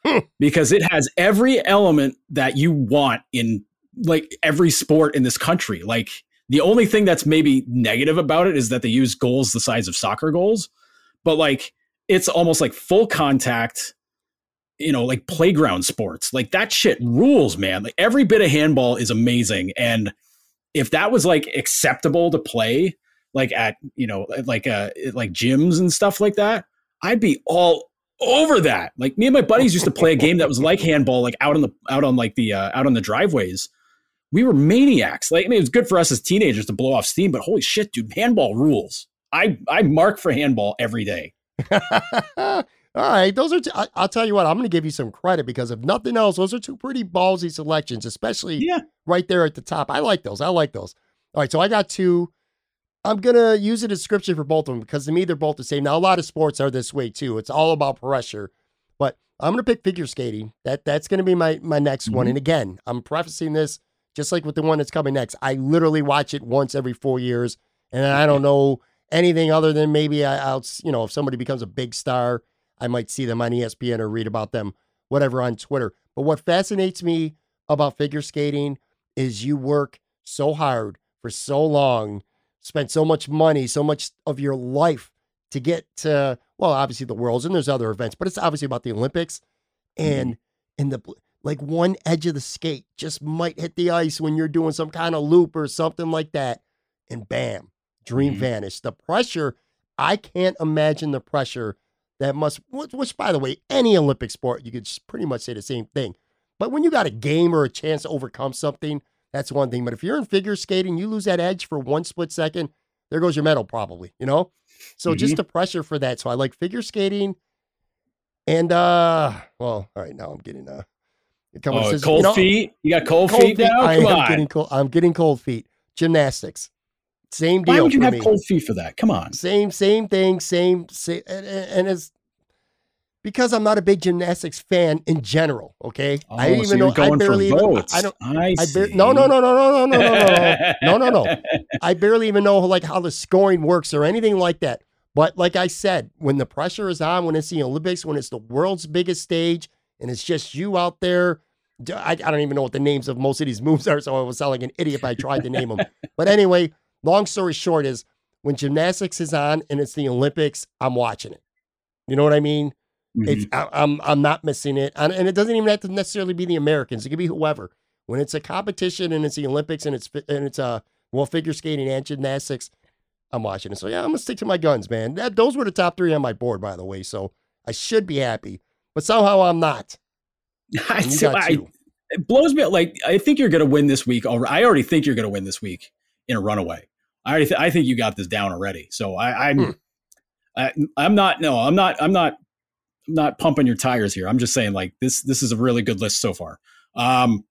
Hmm. because it has every element that you want in like every sport in this country. Like the only thing that's maybe negative about it is that they use goals the size of soccer goals, but like it's almost like full contact, you know, like playground sports. Like that shit rules, man. Like every bit of handball is amazing. And if that was like acceptable to play, like at, you know, like uh like gyms and stuff like that, I'd be all over that. Like me and my buddies used to play a game that was like handball, like out on the out on like the uh, out on the driveways. We were maniacs. Like I mean, it was good for us as teenagers to blow off steam, but holy shit, dude, handball rules. I I mark for handball every day. All right, those are. Two, I, I'll tell you what. I'm going to give you some credit because if nothing else, those are two pretty ballsy selections, especially Yeah. right there at the top. I like those. I like those. All right, so I got two. I'm gonna use a description for both of them because to me they're both the same. Now a lot of sports are this way too. It's all about pressure, but I'm gonna pick figure skating. That that's gonna be my my next one. Mhm. And again, I'm prefacing this just like with the one that's coming next. I literally watch it once every four years, and I don't know anything other than maybe I, I'll you know if somebody becomes a big star, I might see them on ESPN or read about them, whatever on Twitter. But what fascinates me about figure skating is you work so hard for so long, spent so much money, so much of your life to get to, well, obviously the Worlds and there's other events, but it's obviously about the Olympics. And in the, like one edge of the skate just might hit the ice when you're doing some kind of loop or something like that. And bam, dream Mhm. vanished. The pressure, I can't imagine the pressure that must, which, by the way, any Olympic sport, you could pretty much say the same thing. But when you got a game or a chance to overcome something, that's one thing. But if you're in figure skating, you lose that edge for one split second, there goes your medal, probably, you know? So just the pressure for that. So I like figure skating. And uh well, all right, now I'm getting uh a couple Oh, says, cold you know, feet. You got cold, cold feet now. I Come am on. getting cold. I'm getting cold feet. Gymnastics. Same deal Why would you have me. cold feet for that? Come on. Same, same thing, same, same and, it's because I'm not a big gymnastics fan in general. Okay, Oh, I so even know. I barely even. votes. I don't. I, I bar- no, no, no, no, no, no, no, no, no, no, no, no, no. I barely even know like how the scoring works or anything like that. But like I said, when the pressure is on, when it's the Olympics, when it's the world's biggest stage, and it's just you out there, I don't even know what the names of most of these moves are, so I would sound like an idiot if I tried to name them. But anyway, long story short is when gymnastics is on and it's the Olympics, I'm watching it. You know what I mean? Mhm. It's I, I'm I'm not missing it, and, and it doesn't even have to necessarily be the Americans. It could be whoever. When it's a competition and it's the Olympics and it's and it's uh well figure skating and gymnastics, I'm watching it. So yeah, I'm gonna stick to my guns, man. That those were the top three on my board, by the way. So I should be happy, but somehow I'm not. I, so I, it blows me like I think you're going to win this week. I already think you're going to win this week in a runaway. I already th- I think you got this down already. So I, I'm Hmm. I, I'm not no I'm not I'm not I'm not pumping your tires here. I'm just saying like this this is a really good list so far. Um,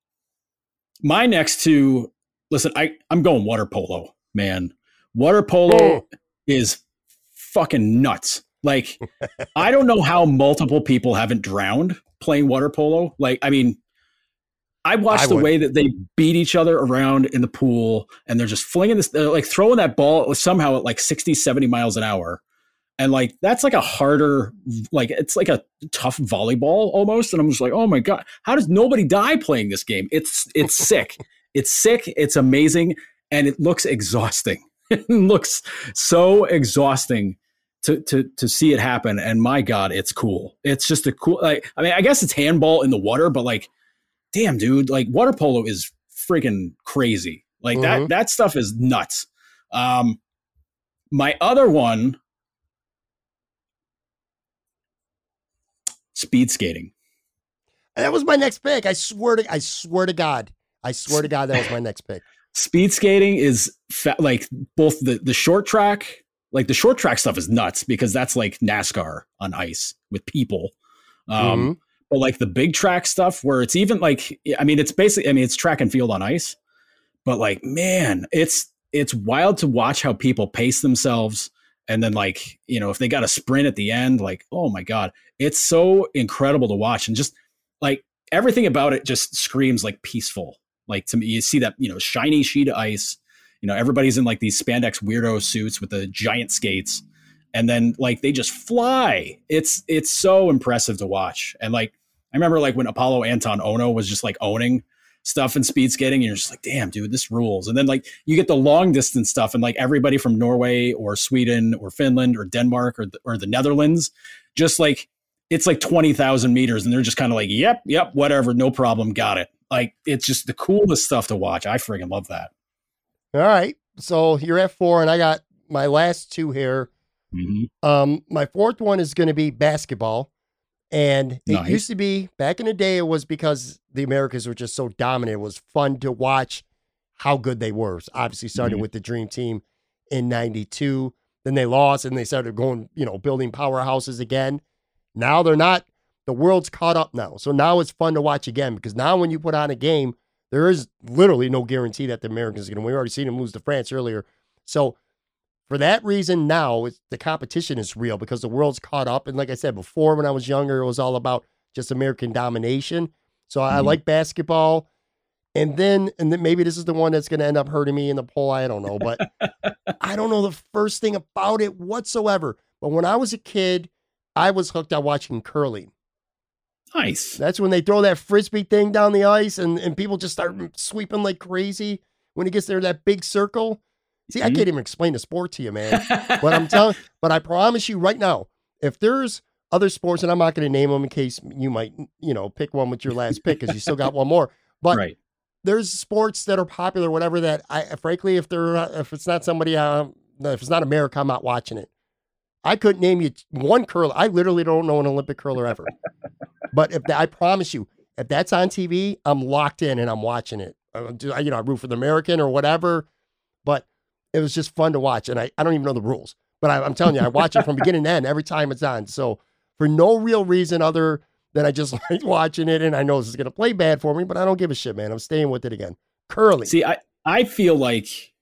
my next two. Listen, I I'm going water polo, man. Water polo Oh. is fucking nuts. Like, I don't know how multiple people haven't drowned playing water polo. Like, I mean, I watched I the way that they beat each other around in the pool and they're just flinging this, they're like throwing that ball somehow at like 60, 70 miles an hour. And like, that's like a harder, like, it's like a tough volleyball almost. And I'm just like, oh my God, how does nobody die playing this game? It's, it's sick. It's sick. It's amazing. And it looks exhausting. it looks so exhausting to to to see it happen and my god it's cool it's just a cool like i mean i guess it's handball in the water but like damn dude like water polo is freaking crazy like Mhm. that that stuff is nuts um my other one speed skating That was my next pick. I swear to I swear to God. I swear to God that was my next pick. speed skating is fa- like both the the short track like the short track stuff is nuts because that's like nascar on ice with people um Mhm. But like the big track stuff where it's even like i mean it's basically i mean it's track and field on ice but like man it's it's wild to watch how people pace themselves and then like you know if they got a sprint at the end like oh my god it's so incredible to watch and just like everything about it just screams like peaceful. Like to me you see that you know shiny sheet of ice you know everybody's in like these spandex weirdo suits with the giant skates and then like they just fly. It's it's so impressive to watch and like i remember like when apollo anton ohno was just like owning stuff in speed skating and you're just like damn dude this rules and then like you get the long distance stuff and like everybody from norway or sweden or finland or denmark or the, or the netherlands just like it's like 20,000 meters and they're just kind of like yep yep whatever no problem got it like it's just the coolest stuff to watch i friggin' love that All right. So you're at four, and I got my last two here. Mhm. Um, my fourth one is going to be basketball. And it Nice. used to be back in the day, it was because the Americans were just so dominant. It was fun to watch how good they were. Obviously, started Mhm. with the Dream Team in 92. Then they lost and they started going, you know, building powerhouses again. Now they're not, the world's caught up now. So now it's fun to watch again because now when you put on a game, there is literally no guarantee that the Americans are going to win. We already seen them lose to France earlier. So for that reason, now it's, the competition is real because the world's caught up. And like I said before, when I was younger, it was all about just American domination. So I Mhm. like basketball. And then, and then maybe this is the one that's going to end up hurting me in the poll. I don't know, but I don't know the first thing about it whatsoever. But when I was a kid, I was hooked on watching curling. nice That's when they throw that frisbee thing down the ice and, and people just start sweeping like crazy when it gets there, that big circle. See, I Mhm. can't even explain the sport to you, man. But I'm telling, but I promise you right now, if there's other sports, and I'm not going to name them in case you might, you know, pick one with your last pick because you still got one more. But right there's sports that are popular, whatever that I, frankly, if they're, if it's not somebody, uh, if it's not America, I'm not watching it. I couldn't name you one curler. I literally don't know an Olympic curler ever. but if that, I promise you, if that's on TV, I'm locked in and I'm watching it. Uh, I- You know, I root for the American or whatever. But it was just fun to watch, and I, I don't even know the rules. But I, I'm telling you, I watch it from beginning to end every time it's on. So for no real reason other than I just like watching it, and I know this is gonna play bad for me, but I don't give a shit, man. I'm staying with it again. Curly. See, I I feel like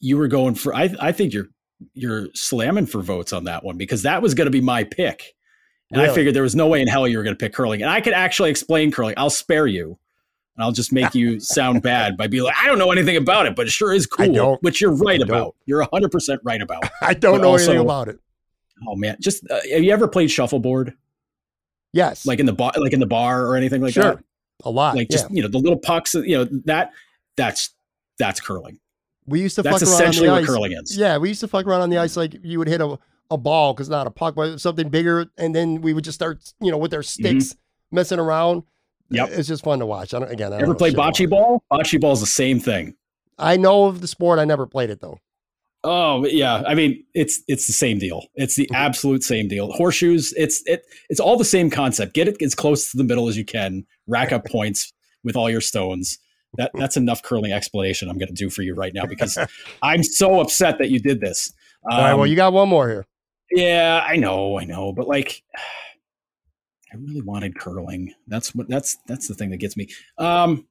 you were going for. I I think you're you're slamming for votes on that one because that was going to be my pick, and I figured there was no way in hell you were going to pick curling, and I could actually explain curling. I'll spare you, and I'll just make you sound bad by being like, I don't know anything about it, but it sure is cool. Which you're right about. You're hundred percent right about. I don't But know anything also- about it. Oh man, just uh, have you ever played shuffleboard, Yes, like in the bar, like in the bar or anything like Sure. that? a lot. Like yeah. just you know the little pucks, you know that that's that's curling. we used to That's fuck around on essentially the what ice. curling is. Yeah, we used to fuck around on the ice like you would hit a, a ball because not a puck, but something bigger, and then we would just start, you know, with our sticks messing around. Yep. it's just fun to watch. I don't again. I don't Ever play bocce ball? Bocce ball is the same thing. I know of the sport. I never played it though. Oh yeah, I mean it's it's the same deal. It's the absolute same deal. Horseshoes, it's it it's all the same concept. Get it as close to the middle as you can. Rack up points with all your stones. That that's enough curling explanation I'm going to do for you right now because I'm so upset that you did this. All right, well, Um, you got one more here. yeah, I know, I know, but like I really wanted curling. That's what that's that's the thing that gets me. Um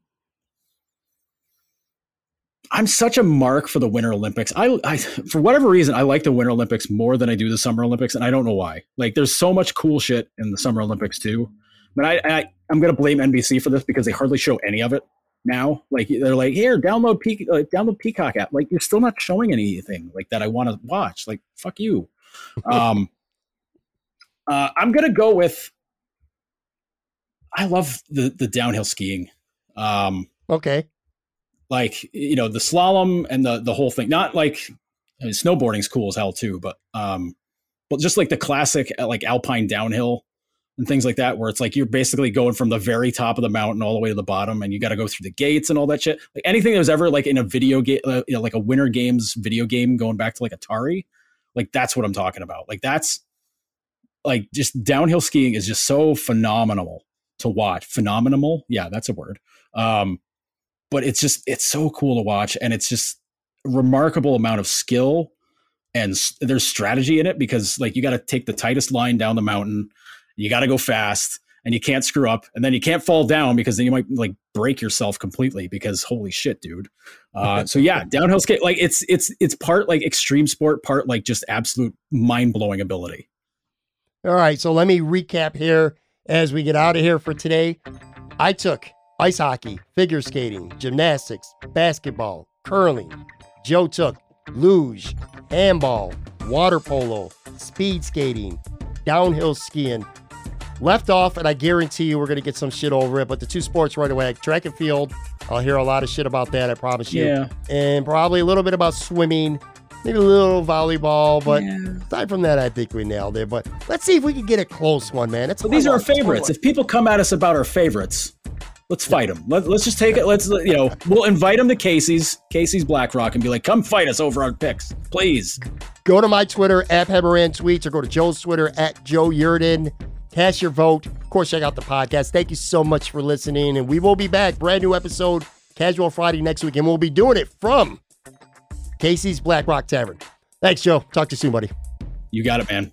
I'm such a mark for the Winter Olympics. I, I, for whatever reason, I like the Winter Olympics more than I do the Summer Olympics, and I don't know why. Like, there's so much cool shit in the Summer Olympics too. But I, I I'm gonna blame NBC for this because they hardly show any of it now. Like they're like, here, download uh, download Peacock app. Like you're still not showing anything like that I want to watch. Like fuck you. Um, uh, I'm gonna go with. I love the the downhill skiing. Um, Okay. like you know the slalom and the the whole thing. Not like I mean, snowboarding's cool as hell too, but um, but just like the classic uh, like alpine downhill and things like that, where it's like you're basically going from the very top of the mountain all the way to the bottom, and you got to go through the gates and all that shit. Like anything that was ever like in a video game, uh, you know, like a Winter Games video game, going back to like Atari, like that's what I'm talking about. Like that's like just downhill skiing is just so phenomenal to watch. Phenomenal, yeah, that's a word. Um, but it's just it's so cool to watch, and it's just remarkable amount of skill and there's strategy in it because like you got to take the tightest line down the mountain you got to go fast and you can't screw up and then you can't fall down because then you might like break yourself completely because holy shit dude uh, so yeah downhill skate like it's it's it's part like extreme sport part like just absolute mind-blowing ability All right. So let me recap here as we get out of here for today. I took ice hockey, figure skating, gymnastics, basketball, curling. Joe took luge, handball, water polo, speed skating, downhill skiing. Left off, and I guarantee you we're going to get some shit over it, but the two sports right away track and field. I'll hear a lot of shit about that, I promise you. yeah And probably a little bit about swimming, maybe a little volleyball, but aside from that, I think we nailed it. But let's see if we can get a close one, man. It's So these are our favorites. If people come at us about our favorites, let's fight them. Let, let's just take it. Let's you know we'll invite them to Casey's Casey's Black Rock and be like, come fight us over our picks, please. Go to my Twitter at Heberan Tweets or go to Joe's Twitter at Joe Yerdon. Cast your vote. Of course, check out the podcast. Thank you so much for listening. And we will be back. Brand new episode, Casual Friday next week. And we'll be doing it from Casey's Black Rock Tavern. Thanks, Joe. Talk to you soon, buddy. You got it, man.